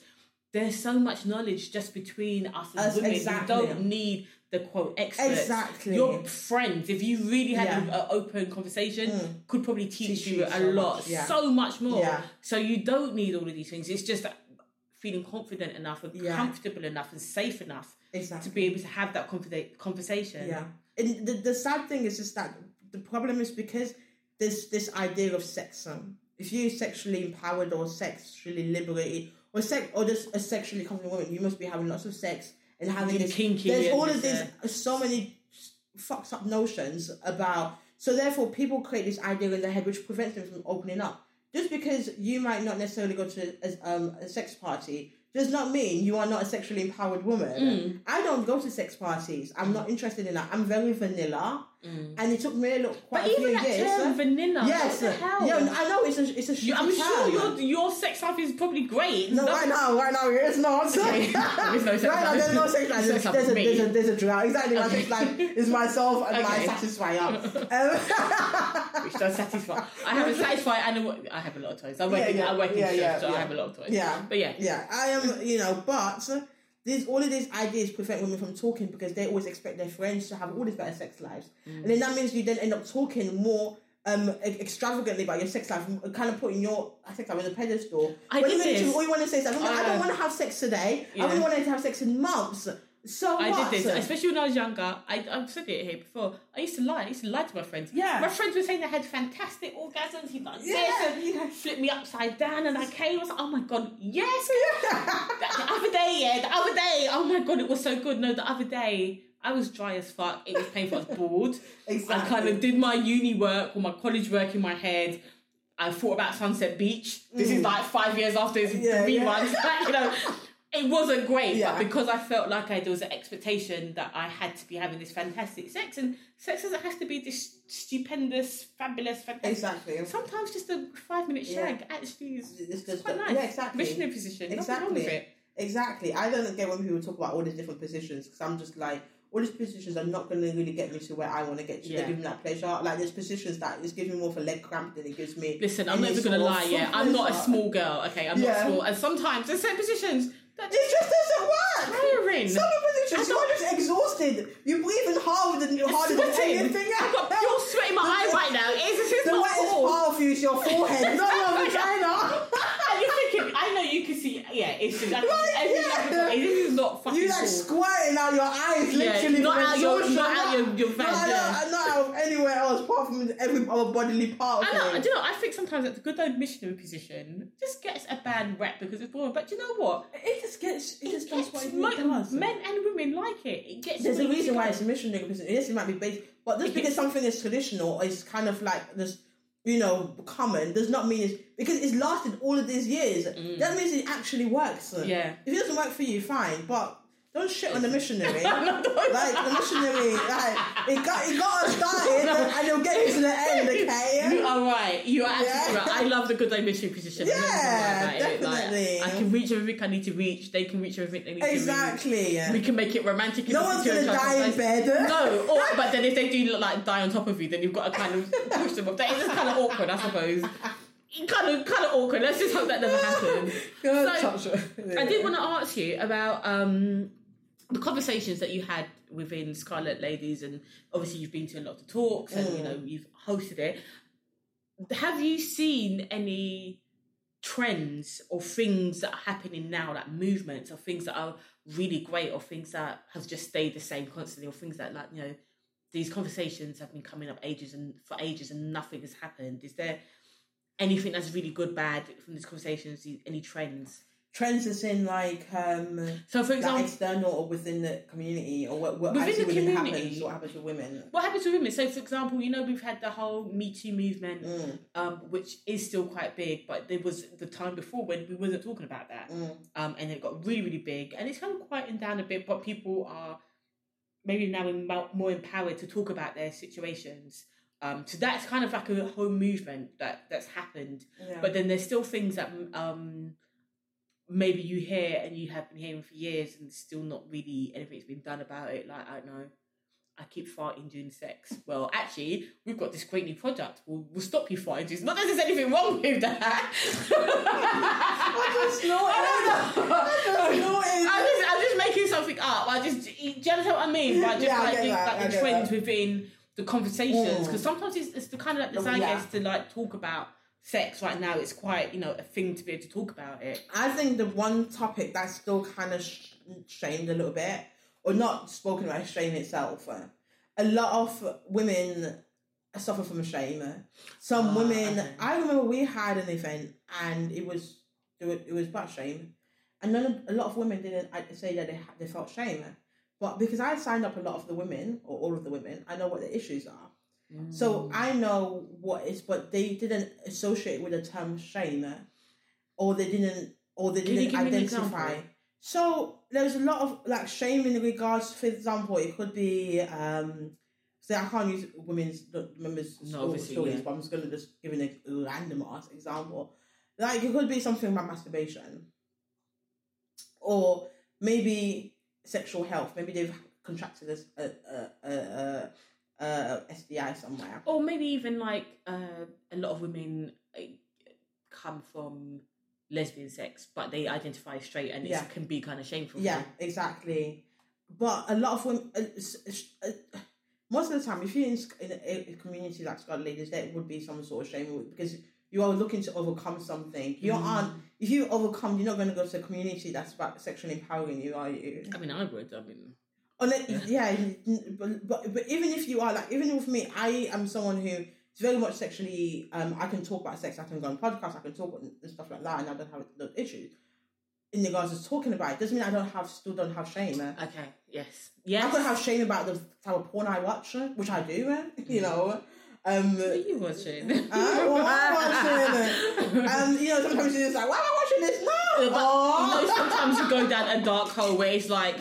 Speaker 1: there's so much knowledge just between us as
Speaker 2: Us,
Speaker 1: women.
Speaker 2: exactly.
Speaker 1: You don't need the quote experts.
Speaker 2: Exactly.
Speaker 1: Your friends, if you really had an open conversation,
Speaker 2: Mm.
Speaker 1: could probably teach,
Speaker 2: Teach
Speaker 1: you,
Speaker 2: you
Speaker 1: a
Speaker 2: so
Speaker 1: lot,
Speaker 2: much, yeah.
Speaker 1: so much more.
Speaker 2: Yeah.
Speaker 1: So you don't need all of these things. It's just that feeling confident enough and
Speaker 2: Yeah.
Speaker 1: comfortable enough and safe enough
Speaker 2: exactly.
Speaker 1: to be able to have that confida- conversation.
Speaker 2: Yeah. And the, the sad thing is just that the problem is because there's this idea of sex. Um, if you're sexually empowered or sexually liberated or sex or just a sexually confident woman, you must be having lots of sex and having this.
Speaker 1: kinky
Speaker 2: There's all of
Speaker 1: this,
Speaker 2: these so many fucked up notions about. So therefore, people create this idea in their head which prevents them from opening up. Just because you might not necessarily go to a, um, a sex party does not mean you are not a sexually empowered woman.
Speaker 1: Mm.
Speaker 2: I don't go to sex parties. I'm not interested in that. I'm very vanilla, and it took me a quite
Speaker 1: But
Speaker 2: a few
Speaker 1: even that
Speaker 2: years.
Speaker 1: term vanilla,
Speaker 2: yes,
Speaker 1: what the hell?
Speaker 2: yeah, I know it's a it's a shitty
Speaker 1: I'm sure your your sex life is probably great. It's
Speaker 2: No, right now, right now, it's not.
Speaker 1: Okay. There is no sex
Speaker 2: right now, there's no sex life. There's, there's, a, there's, a, there's a drought. Exactly, my
Speaker 1: Okay.
Speaker 2: sex life is myself and my
Speaker 1: Okay.
Speaker 2: Satisfyer.
Speaker 1: which
Speaker 2: Um,
Speaker 1: does satisfy. I have a satisfy and a, I have a lot of toys. I work
Speaker 2: Yeah,
Speaker 1: in,
Speaker 2: yeah,
Speaker 1: I work in
Speaker 2: yeah, yeah,
Speaker 1: so I have a lot of toys.
Speaker 2: yeah,
Speaker 1: But yeah,
Speaker 2: yeah, I am, you know, but these all of these ideas prevent women from talking because they always expect their friends to have all these better sex lives,
Speaker 1: Mm.
Speaker 2: and then that means you then end up talking more. Um, extravagantly about your sex life, kind of putting your sex life on a pedestal.
Speaker 1: I
Speaker 2: when
Speaker 1: did
Speaker 2: you all you want to say is, I don't, I
Speaker 1: Uh,
Speaker 2: don't want to have sex today.
Speaker 1: yeah.
Speaker 2: I only wanted to have sex in months. So
Speaker 1: I
Speaker 2: what?
Speaker 1: did this, especially when I was younger. I, I've said it here before. I used to lie. I used to lie to my friends.
Speaker 2: Yeah.
Speaker 1: My friends were saying they had fantastic orgasms. He done
Speaker 2: Yeah,
Speaker 1: this and
Speaker 2: yeah.
Speaker 1: flipped me upside down, and I came. I was like, oh my god, yes. the other day, yeah, the other day. Oh my god, it was so good. No, the other day. I was dry as fuck. It was painful. I was bored.
Speaker 2: Exactly.
Speaker 1: I kind of did my uni work or my college work in my head. I thought about Sunset Beach. This is like five years after it's
Speaker 2: Mm. Yeah,
Speaker 1: been
Speaker 2: yeah.
Speaker 1: months. you know, it wasn't great,
Speaker 2: Yeah.
Speaker 1: but because I felt like I, there was an expectation that I had to be having this fantastic sex, and sex doesn't have to be this stupendous, fabulous, fantastic.
Speaker 2: Exactly.
Speaker 1: Sometimes just a five minute
Speaker 2: Yeah.
Speaker 1: shag actually is
Speaker 2: It's
Speaker 1: it's
Speaker 2: just
Speaker 1: quite nice.
Speaker 2: yeah, exactly.
Speaker 1: Missionary position. Nothing wrong with
Speaker 2: Exactly.
Speaker 1: it.
Speaker 2: Exactly. I don't get when people talk about all these different positions because I'm just like, all these positions are not going to really get me to where I want to get to.
Speaker 1: Yeah.
Speaker 2: They give me that pleasure. Like, there's positions that is giving me more of a leg cramp than it gives me.
Speaker 1: Listen, I'm never gonna lie. Yeah, I'm not a small girl. Okay, I'm
Speaker 2: Yeah.
Speaker 1: not small, and sometimes there's certain positions
Speaker 2: It just doesn't work.
Speaker 1: tiring.
Speaker 2: Some positions,
Speaker 1: I
Speaker 2: you're just exhausted. You're breathing harder than you're harder than
Speaker 1: sweating.
Speaker 2: anything else.
Speaker 1: got pure sweat in my eye right now. It's, it's, it's
Speaker 2: The wettest part of you is your forehead, not your vagina.
Speaker 1: And you're thinking, I know you can see. Yeah, it's just like
Speaker 2: yeah.
Speaker 1: body. This is not fucking
Speaker 2: You like
Speaker 1: cool.
Speaker 2: squirting out your eyes,
Speaker 1: Yeah,
Speaker 2: literally.
Speaker 1: not out your-
Speaker 2: exhaustion.
Speaker 1: not out your- your
Speaker 2: not,
Speaker 1: yeah.
Speaker 2: out- not out of anywhere else apart from every other bodily part of
Speaker 1: I know. Do you know? I think sometimes that the good old missionary position just gets a bad rep because it's boring. But you know what?
Speaker 2: It just gets, it just does what it does.
Speaker 1: men and women like it. It gets.
Speaker 2: There's a reason why it's a missionary position. Yes, it might be based, but just because something is traditional it's kind of like this, you know, common, does not mean it's because it's lasted all of these years. That means it actually works.
Speaker 1: Mm. Yeah.
Speaker 2: If it doesn't work for you, fine, but don't shit on the missionary. Like the missionary, like it got it got us started and it'll get you to the end, okay?
Speaker 1: You are right. You are absolutely
Speaker 2: Yeah.
Speaker 1: right. I love the good old missionary position. I'm not gonna lie
Speaker 2: Yeah,
Speaker 1: it. Like,
Speaker 2: definitely.
Speaker 1: I can reach everything I need to reach. They can reach everything they need
Speaker 2: Exactly.
Speaker 1: to reach. Exactly. We can make it romantic.
Speaker 2: No one's gonna die in bed.
Speaker 1: No, or, but then if they do like die on top of you, then you've got to kind of push them up. That is kind of awkward, I suppose. Kind of, kind of awkward. Let's just hope that never happens.
Speaker 2: God,
Speaker 1: So. I did want to ask you about um, the conversations that you had within Scarlet Ladies, and obviously you've been to a lot of talks, and you know mm. you've hosted it. Have you seen any trends or things that are happening now, like movements, or things that are really great, or things that have just stayed the same constantly, or things that like you know these conversations have been coming up ages and for ages, and nothing has happened? Is there anything that's really good, bad from these conversations? Any trends?
Speaker 2: Trends is in like um
Speaker 1: So, for
Speaker 2: like
Speaker 1: example,
Speaker 2: external or within the community or what what
Speaker 1: Within the community.
Speaker 2: happens what happens with women.
Speaker 1: what happens to women? So, for example, you know we've had the whole Me Too movement,
Speaker 2: Mm,
Speaker 1: um, which is still quite big, but there was the time before when we wasn't talking about that,
Speaker 2: mm.
Speaker 1: um, and it got really, really big, and it's kind of quieting down a bit. But people are maybe now more empowered to talk about their situations. Um, so that's kind of like a whole movement that that's happened.
Speaker 2: Yeah.
Speaker 1: But then there's still things that um, maybe you hear and you have been hearing for years, and still not really anything's been done about it. Like I don't know, I keep farting during sex. Well, actually, we've got this great new product. We'll, we'll stop you farting. during- Not that there's anything wrong with that.
Speaker 2: I just know.
Speaker 1: I don't know.
Speaker 2: I just know.
Speaker 1: I'm just, I'm just making something up. I just, do you understand what I mean? But just
Speaker 2: Yeah, I
Speaker 1: like,
Speaker 2: get
Speaker 1: the,
Speaker 2: that,
Speaker 1: like the trends
Speaker 2: that.
Speaker 1: within the conversations,
Speaker 2: Mm.
Speaker 1: because sometimes it's, it's the kind of like the
Speaker 2: Oh, yeah.
Speaker 1: zeitgeist to like talk about sex right now. It's quite you know a thing to be able to talk about it.
Speaker 2: I think the one topic that's still kind of sh- shamed a little bit, or not spoken about, shame itself. uh, A lot of women suffer from shame. Some
Speaker 1: Ah,
Speaker 2: women,
Speaker 1: okay.
Speaker 2: I remember we had an event and it was it was, about shame, and none a lot of women didn't uh, say that they they felt shame. But because I signed up a lot of the women or all of the women, I know what the issues are. So
Speaker 1: Mm.
Speaker 2: I know what is, but they didn't associate with the term shame, eh? or they didn't, or they
Speaker 1: Can
Speaker 2: didn't identify. So there's a lot of like shame in regards. For example, it could be. um so I can't use women's members'
Speaker 1: No,
Speaker 2: stories,
Speaker 1: yeah.
Speaker 2: but I'm just gonna just give an ex- random ass example. Like it could be something about masturbation, or maybe sexual health. Maybe they've contracted a a a, a, a STI somewhere.
Speaker 1: or maybe even like uh, a lot of women uh, come from lesbian sex, but they identify straight, and
Speaker 2: Yeah.
Speaker 1: it can be kind of shameful.
Speaker 2: Yeah,
Speaker 1: them.
Speaker 2: exactly. But a lot of women, uh, uh, most of the time, if you're in, in a, a community like Scarlet Ladies, there would be some sort of shame because you are looking to overcome something. You
Speaker 1: Mm.
Speaker 2: aren't. If you overcome, you're not going to go to a community that's about sexually empowering you, are you?
Speaker 1: I mean, I would. I mean,
Speaker 2: Unless, yeah, but, but but even if you are like even with me, I am someone who is very much sexually. Um, I can talk about sex. I can go on podcasts. I can talk and stuff like that, and I don't have those issues. In regards to talking about it, doesn't mean I don't have still don't have shame. eh?
Speaker 1: okay, yes,
Speaker 2: I
Speaker 1: yes.
Speaker 2: don't have shame about the type of porn I watch, eh, which I do. eh, You know, um,
Speaker 1: What are you watching?
Speaker 2: I, well, I'm watching. eh, um, you know, sometimes you're just like, why am I watching this? No,
Speaker 1: but, you know, sometimes you go down a dark hole where it's like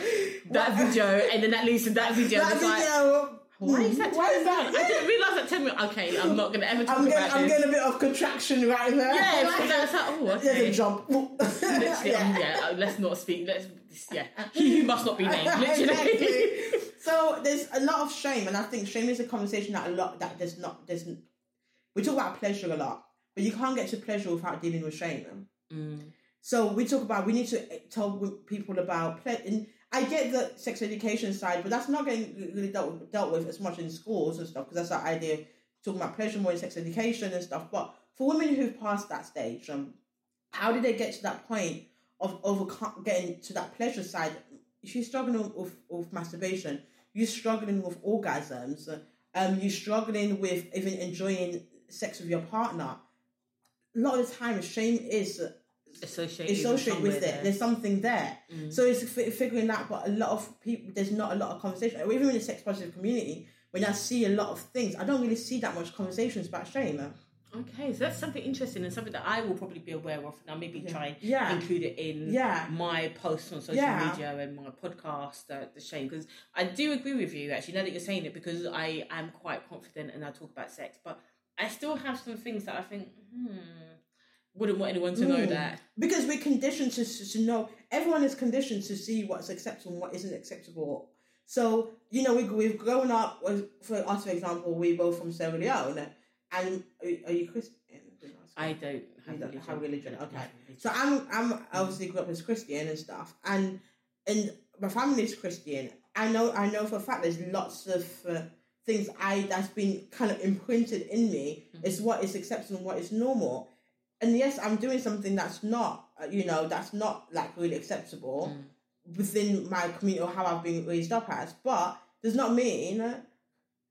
Speaker 1: that video and then that leads to that video.
Speaker 2: that
Speaker 1: it's like, why is that?
Speaker 2: Why is that?
Speaker 1: I didn't realize that. Ten minutes. Okay, I'm not gonna ever talk
Speaker 2: I'm
Speaker 1: about
Speaker 2: getting, I'm
Speaker 1: this.
Speaker 2: getting a bit of contraction right there.
Speaker 1: yeah, because that's like, oh,
Speaker 2: There's
Speaker 1: okay.
Speaker 2: a jump.
Speaker 1: Literally, yeah.
Speaker 2: yeah.
Speaker 1: yeah, uh, let's not speak. Let's, yeah. He who must not be named. Literally.
Speaker 2: exactly. So there's a lot of shame, and I think shame is a conversation that a lot that there's not there's we talk about pleasure a lot, but you can't get to pleasure without dealing with shame.
Speaker 1: Mm.
Speaker 2: So we talk about we need to tell people about ple- and I get the sex education side, but that's not getting really dealt, dealt with as much in schools and stuff because that's the idea of talking about pleasure more in sex education and stuff. But for women who've passed that stage, um, how did they get to that point of overcome getting to that pleasure side? If you're struggling with, with masturbation, you're struggling with orgasms, um, you're struggling with even enjoying sex with your partner. A lot of the time, shame is
Speaker 1: Associated,
Speaker 2: associated with
Speaker 1: somewhere
Speaker 2: it. There's something there.
Speaker 1: Mm.
Speaker 2: So it's fi- figuring out, but a lot of people, there's not a lot of conversation. Even in the sex positive community, when I see a lot of things, I don't really see that much conversations about shame.
Speaker 1: Okay, so that's something interesting and something that I will probably be aware of. Now, maybe try and
Speaker 2: Yeah.
Speaker 1: include it in
Speaker 2: Yeah.
Speaker 1: my posts on social
Speaker 2: Yeah.
Speaker 1: media and my podcast, uh, The Shame. Because I do agree with you, actually, now that you're saying it, because I am quite confident and I talk about sex, but I still have some things that I think, hmm, wouldn't want anyone to know
Speaker 2: Mm.
Speaker 1: that.
Speaker 2: Because we're conditioned to, to know, everyone is conditioned to see what's acceptable and what isn't acceptable. So, you know, we, we've grown up, with, for us, for example, we're both from Sierra Leone. And are, you- Christian?
Speaker 1: I don't have
Speaker 2: don't
Speaker 1: religion.
Speaker 2: have religion, okay.
Speaker 1: Religion.
Speaker 2: So I'm I'm obviously grew up as Christian and stuff, and and my family's Christian. I know I know for a fact there's lots of uh, things I that's been kind of imprinted in me It's what is acceptable and what is normal. And yes, I'm doing something that's not uh, you know that's not like really acceptable within my community or how I've been raised up as, but does not mean.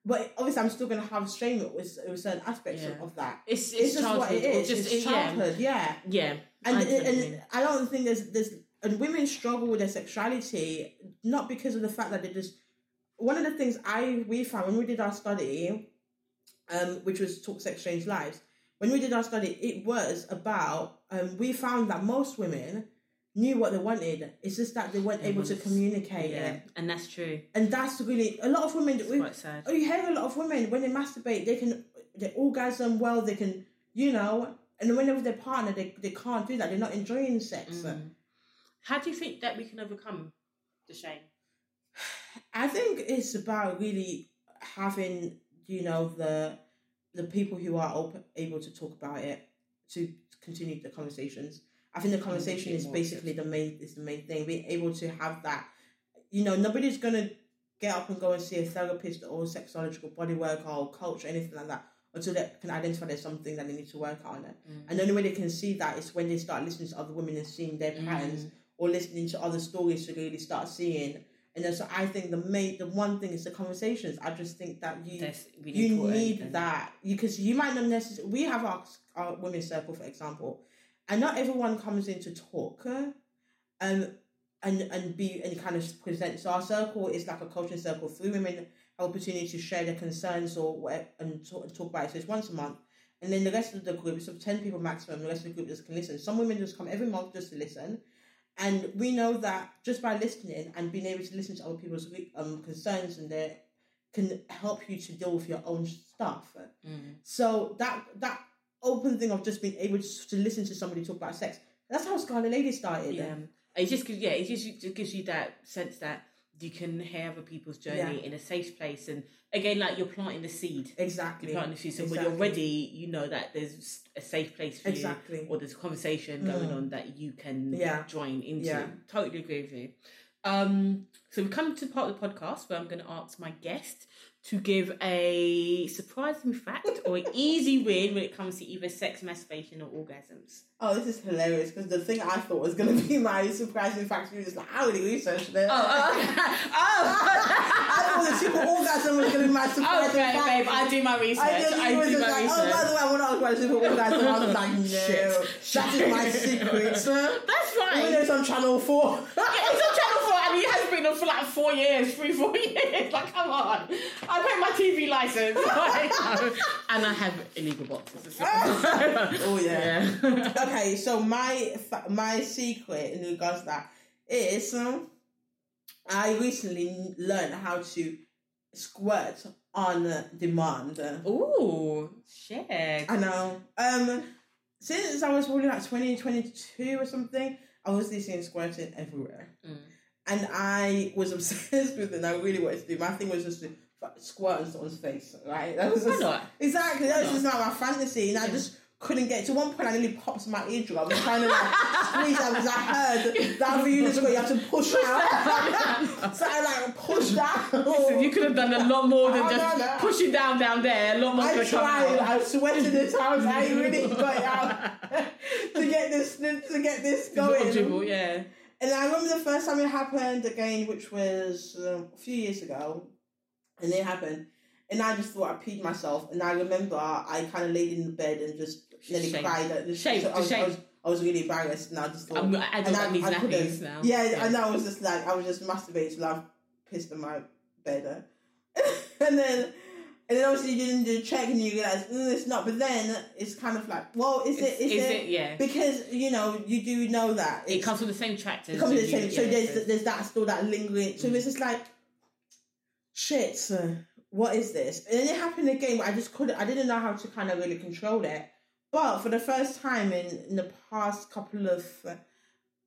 Speaker 2: But obviously, I'm still going to have shame with, with certain aspects
Speaker 1: Yeah.
Speaker 2: of, that.
Speaker 1: It's, it's,
Speaker 2: It's, just what it
Speaker 1: or. Just,
Speaker 2: it's
Speaker 1: yeah.
Speaker 2: childhood, yeah
Speaker 1: Yeah.
Speaker 2: and
Speaker 1: I you
Speaker 2: and. I don't think there's there's and women struggle with their sexuality not because of the fact that they just one of the things I we found when we did our study, um, which was Talk Sex Change Lives, when we did our study, it was about um, we found that most women knew what they wanted. It's just that they weren't
Speaker 1: They
Speaker 2: able to communicate
Speaker 1: Yeah,
Speaker 2: it,
Speaker 1: and that's true.
Speaker 2: and that's really a lot of women.
Speaker 1: It's
Speaker 2: we,
Speaker 1: quite sad.
Speaker 2: Oh, you hear a lot of women when they masturbate, they can they orgasm well, they can you know, and when they're with their partner, they they can't do that. They're not enjoying sex.
Speaker 1: Mm. How do you think that we can overcome the shame?
Speaker 2: I think it's about really having you know the the people who are open, able to talk about it to continue the conversations. I think the conversation is basically the main is the main thing. Being able to have that, you know, nobody's gonna get up and go and see a therapist or sexological body worker or or anything like that until they can identify there's something that they need to work on.
Speaker 1: Mm.
Speaker 2: And the only way they can see that is when they start listening to other women and seeing their patterns
Speaker 1: Mm.
Speaker 2: or listening to other stories to really start seeing. And then so I think the main the one thing is the conversations. I just think that you
Speaker 1: really
Speaker 2: you need
Speaker 1: and-
Speaker 2: that because you might not necessarily. We have our our women's circle, for example, and not everyone comes in to talk, um, and and be and kind of present. So our circle is like a coaching circle. Three women have opportunity to share their concerns or whatever, and talk, talk about it. So it's once a month. And then the rest of the group is of 10 people maximum. The rest of the group just can listen. Some women just come every month just to listen. And we know that just by listening and being able to listen to other people's um, concerns and their can help you to deal with your own stuff.
Speaker 1: Mm.
Speaker 2: So that that open thing of just being able to, to listen to somebody talk about sex. That's how Scarlet Lady started.
Speaker 1: Yeah, it just gives yeah, it just, just gives you that sense that you can hear other people's journey
Speaker 2: Yeah.
Speaker 1: in a safe place, and again, like you're planting the seed.
Speaker 2: Exactly.
Speaker 1: You're planting the seed, so when you're ready, you know that there's a safe place for
Speaker 2: Exactly.
Speaker 1: you, or there's a conversation going
Speaker 2: Mm.
Speaker 1: on that you can
Speaker 2: Yeah.
Speaker 1: join into.
Speaker 2: Yeah.
Speaker 1: Totally agree with you. Um, so we've come to the part of the podcast where I'm going to ask my guest to give a surprising fact or an easy win when it comes to either sex, masturbation, or orgasms.
Speaker 2: Oh, this is hilarious because the thing I thought was going to be my surprising fact was like, I already researched it.
Speaker 1: Oh, oh, oh.
Speaker 2: I thought the super orgasm was going to be my
Speaker 1: oh,
Speaker 2: surprising
Speaker 1: okay,
Speaker 2: fact.
Speaker 1: babe. I do my research.
Speaker 2: I did.
Speaker 1: I,
Speaker 2: was
Speaker 1: do my
Speaker 2: like,
Speaker 1: research.
Speaker 2: oh, by the way, I want to ask about the super orgasm. I was like, no,
Speaker 1: Shit.
Speaker 2: that is my secret.
Speaker 1: That's
Speaker 2: Even
Speaker 1: fine.
Speaker 2: though it's on Channel 4.
Speaker 1: Yeah, been on for like four years, three, four years. Like, come on. I pay my TV license. and I have illegal boxes.
Speaker 2: oh yeah.
Speaker 1: yeah.
Speaker 2: okay, so my my secret in regards to that is um, I recently learned how to squirt on demand.
Speaker 1: Ooh, shit.
Speaker 2: I know. Um, since I was probably like 2022 or something, I was listening squirting everywhere.
Speaker 1: Mm.
Speaker 2: And I was obsessed with it and I really wanted to do. My thing was just to squirt on someone's face, right? That was
Speaker 1: Why
Speaker 2: just,
Speaker 1: not?
Speaker 2: Exactly. That was
Speaker 1: Why
Speaker 2: just not my fantasy. And I just couldn't get to one point I nearly popped my eardrum. I was trying to like squeeze out because I heard that for you to you have to push out. so I like pushed out.
Speaker 1: Listen, you could have done a lot more than
Speaker 2: oh,
Speaker 1: just
Speaker 2: know that.
Speaker 1: pushing down down there. A lot more
Speaker 2: I
Speaker 1: could have come
Speaker 2: tried. I sweated the times I really got it out to get this to get this
Speaker 1: It's not a
Speaker 2: going.
Speaker 1: dribble, yeah.
Speaker 2: And I remember the first time it happened again, which was um, a few years ago, and it happened. And I just thought I peed myself. And I remember I kind of laid in the bed and just nearly
Speaker 1: Shame.
Speaker 2: cried. At the,
Speaker 1: Shame,
Speaker 2: I was,
Speaker 1: shame.
Speaker 2: I was, I was really embarrassed, and I just thought.
Speaker 1: I'm, I don't
Speaker 2: and
Speaker 1: like these
Speaker 2: I couldn't-
Speaker 1: nappies now.
Speaker 2: Yeah, I know. I was just like I was just masturbating till I pissed on my bed, and then. And then obviously you didn't do the check and you realize mm, it's not. But then it's kind of like, well, is
Speaker 1: Is,
Speaker 2: it? Is,
Speaker 1: is
Speaker 2: it?
Speaker 1: it? Yeah.
Speaker 2: Because you know you do know that
Speaker 1: It comes from the same tractors.
Speaker 2: it comes with the same.
Speaker 1: you-
Speaker 2: So
Speaker 1: yeah,
Speaker 2: there's there's that still that lingering. So
Speaker 1: Mm.
Speaker 2: it's just like, shit. uh, What is this? And then it happened again. But I just couldn't. I didn't know how to kind of really control it. But for the first time in in the past couple of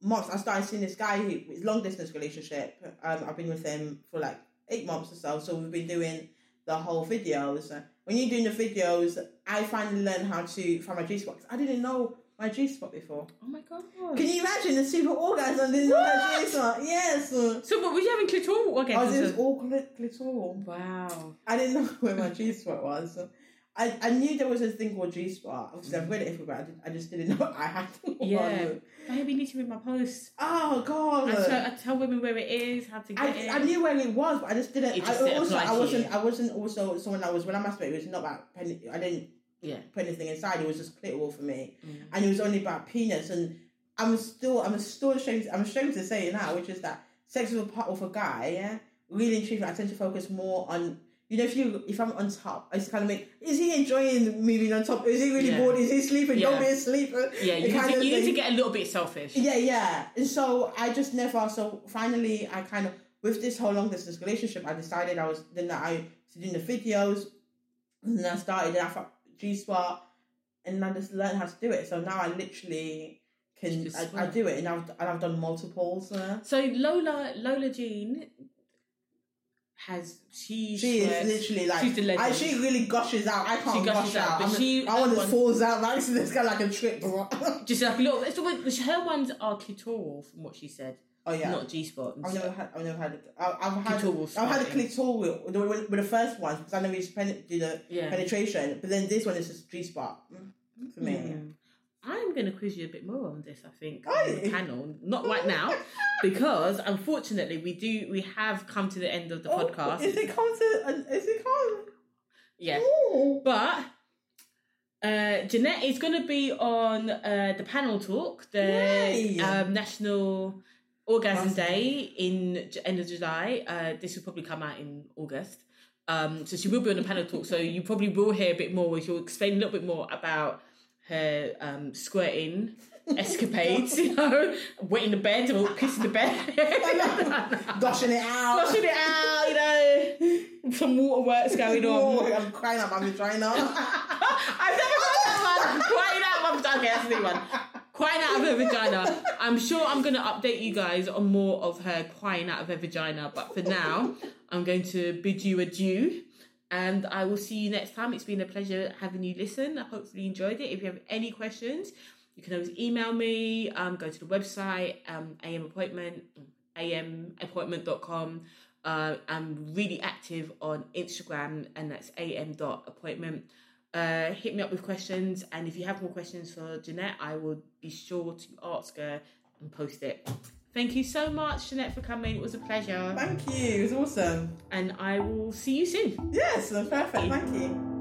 Speaker 2: months, I started seeing this guy. Who, it's long distance relationship. Um, I've been with him for like eight months or so. So we've been doing the whole videos. When you're doing the videos, I finally learned how to find my G spot. I didn't know my G spot before.
Speaker 1: Oh my god.
Speaker 2: Can you imagine the super orgasm? Didn't my G spot. Yes.
Speaker 1: So, what was you having clitoral
Speaker 2: I was
Speaker 1: orgasms?
Speaker 2: Oh, just all clit- clitoral.
Speaker 1: Wow.
Speaker 2: I didn't know where my G spot was. I, I knew there was a thing called G spot. Obviously, I've read it everywhere. I, did, I just didn't know I had one.
Speaker 1: Yeah. Babe, you need to read my post.
Speaker 2: Oh God.
Speaker 1: I tell, I tell women where it is, how to get
Speaker 2: I,
Speaker 1: it.
Speaker 2: I knew where it was, but I just didn't.
Speaker 1: It just
Speaker 2: I,
Speaker 1: didn't
Speaker 2: also,
Speaker 1: apply
Speaker 2: I wasn't.
Speaker 1: you.
Speaker 2: I wasn't also someone that was when I masturbated. It was not about. Pen, I didn't
Speaker 1: yeah.
Speaker 2: put anything inside. It was just clitoral for me,
Speaker 1: Mm.
Speaker 2: and it was only about penis. And I'm still, I'm still ashamed. I'm ashamed to say it now, which is that sex with a part with a guy. Yeah, really and truthfully, I tend to focus more on. You know, if you if I'm on top, I just kind of make. Is he enjoying moving on top? Is he really
Speaker 1: Yeah.
Speaker 2: bored? Is he sleeping? Don't
Speaker 1: Yeah.
Speaker 2: be asleep.
Speaker 1: Yeah, you,
Speaker 2: kind
Speaker 1: to,
Speaker 2: of
Speaker 1: you need to get a little bit selfish.
Speaker 2: Yeah, yeah. And so I just never. So finally, I kind of with this whole long distance relationship, I decided I was then I was doing the videos, and then I started. And I thought G spot, and I just learned how to do it. So now I literally can I, I do it, and I've and I've done multiples. Uh,
Speaker 1: So Lola Lola Jean has she
Speaker 2: she
Speaker 1: swears-
Speaker 2: is literally like
Speaker 1: she's the legend.
Speaker 2: I, she really gushes out. I can't
Speaker 1: She
Speaker 2: gush
Speaker 1: out,
Speaker 2: out.
Speaker 1: but
Speaker 2: I'm-
Speaker 1: she-
Speaker 2: I want to falls out. Like this guy like a trip. bro.
Speaker 1: just like look. So what- her ones are clitoral, from what she said,
Speaker 2: oh yeah.
Speaker 1: not G spot.
Speaker 2: I've never had. I've never had. I've had.
Speaker 1: Clitoral
Speaker 2: I've had a clitoral with, with, with the first ones because I never used to pen, do the
Speaker 1: Yeah.
Speaker 2: penetration, but then this one is just G spot for me.
Speaker 1: Mm. I'm going to quiz you a bit more on this. I think
Speaker 2: Are
Speaker 1: on the panel, not right now, because unfortunately we do we have come to the end of the
Speaker 2: Oh,
Speaker 1: podcast.
Speaker 2: Is it come to? Is it come?
Speaker 1: yeah,
Speaker 2: Ooh.
Speaker 1: but uh, Jannette is going to be on uh, the panel talk, the um, National Orgasm. Day in end of July. Uh, this will probably come out in August. Um, so she will be on the panel talk. So you probably will hear a bit more. She'll explain a little bit more about her um, squirting escapades. You know, wetting the bed or kissing the bed,
Speaker 2: Gushing it out.
Speaker 1: flushing it out. You know, some waterworks going on.
Speaker 2: I'm crying out my vagina.
Speaker 1: I've never heard that one. Crying out my okay, that's a new one. Crying out of her vagina. I'm sure I'm gonna update you guys on more of her crying out of her vagina, but for now, I'm going to bid you adieu. And I will see you next time. It's been a pleasure having you listen. I hopefully you enjoyed it. If you have any questions, you can always email me, um, go to the website, um, AM appointment, amappointment.com. Uh, I'm really active on Instagram, and that's am.appointment. Uh, hit me up with questions, and if you have more questions for Jannette, I will be sure to ask her and post it. Thank you so much, Jannette, for coming. It was a pleasure,
Speaker 2: Thank you. It was awesome.
Speaker 1: and I will see you soon.
Speaker 2: Yes, perfect. Thank you.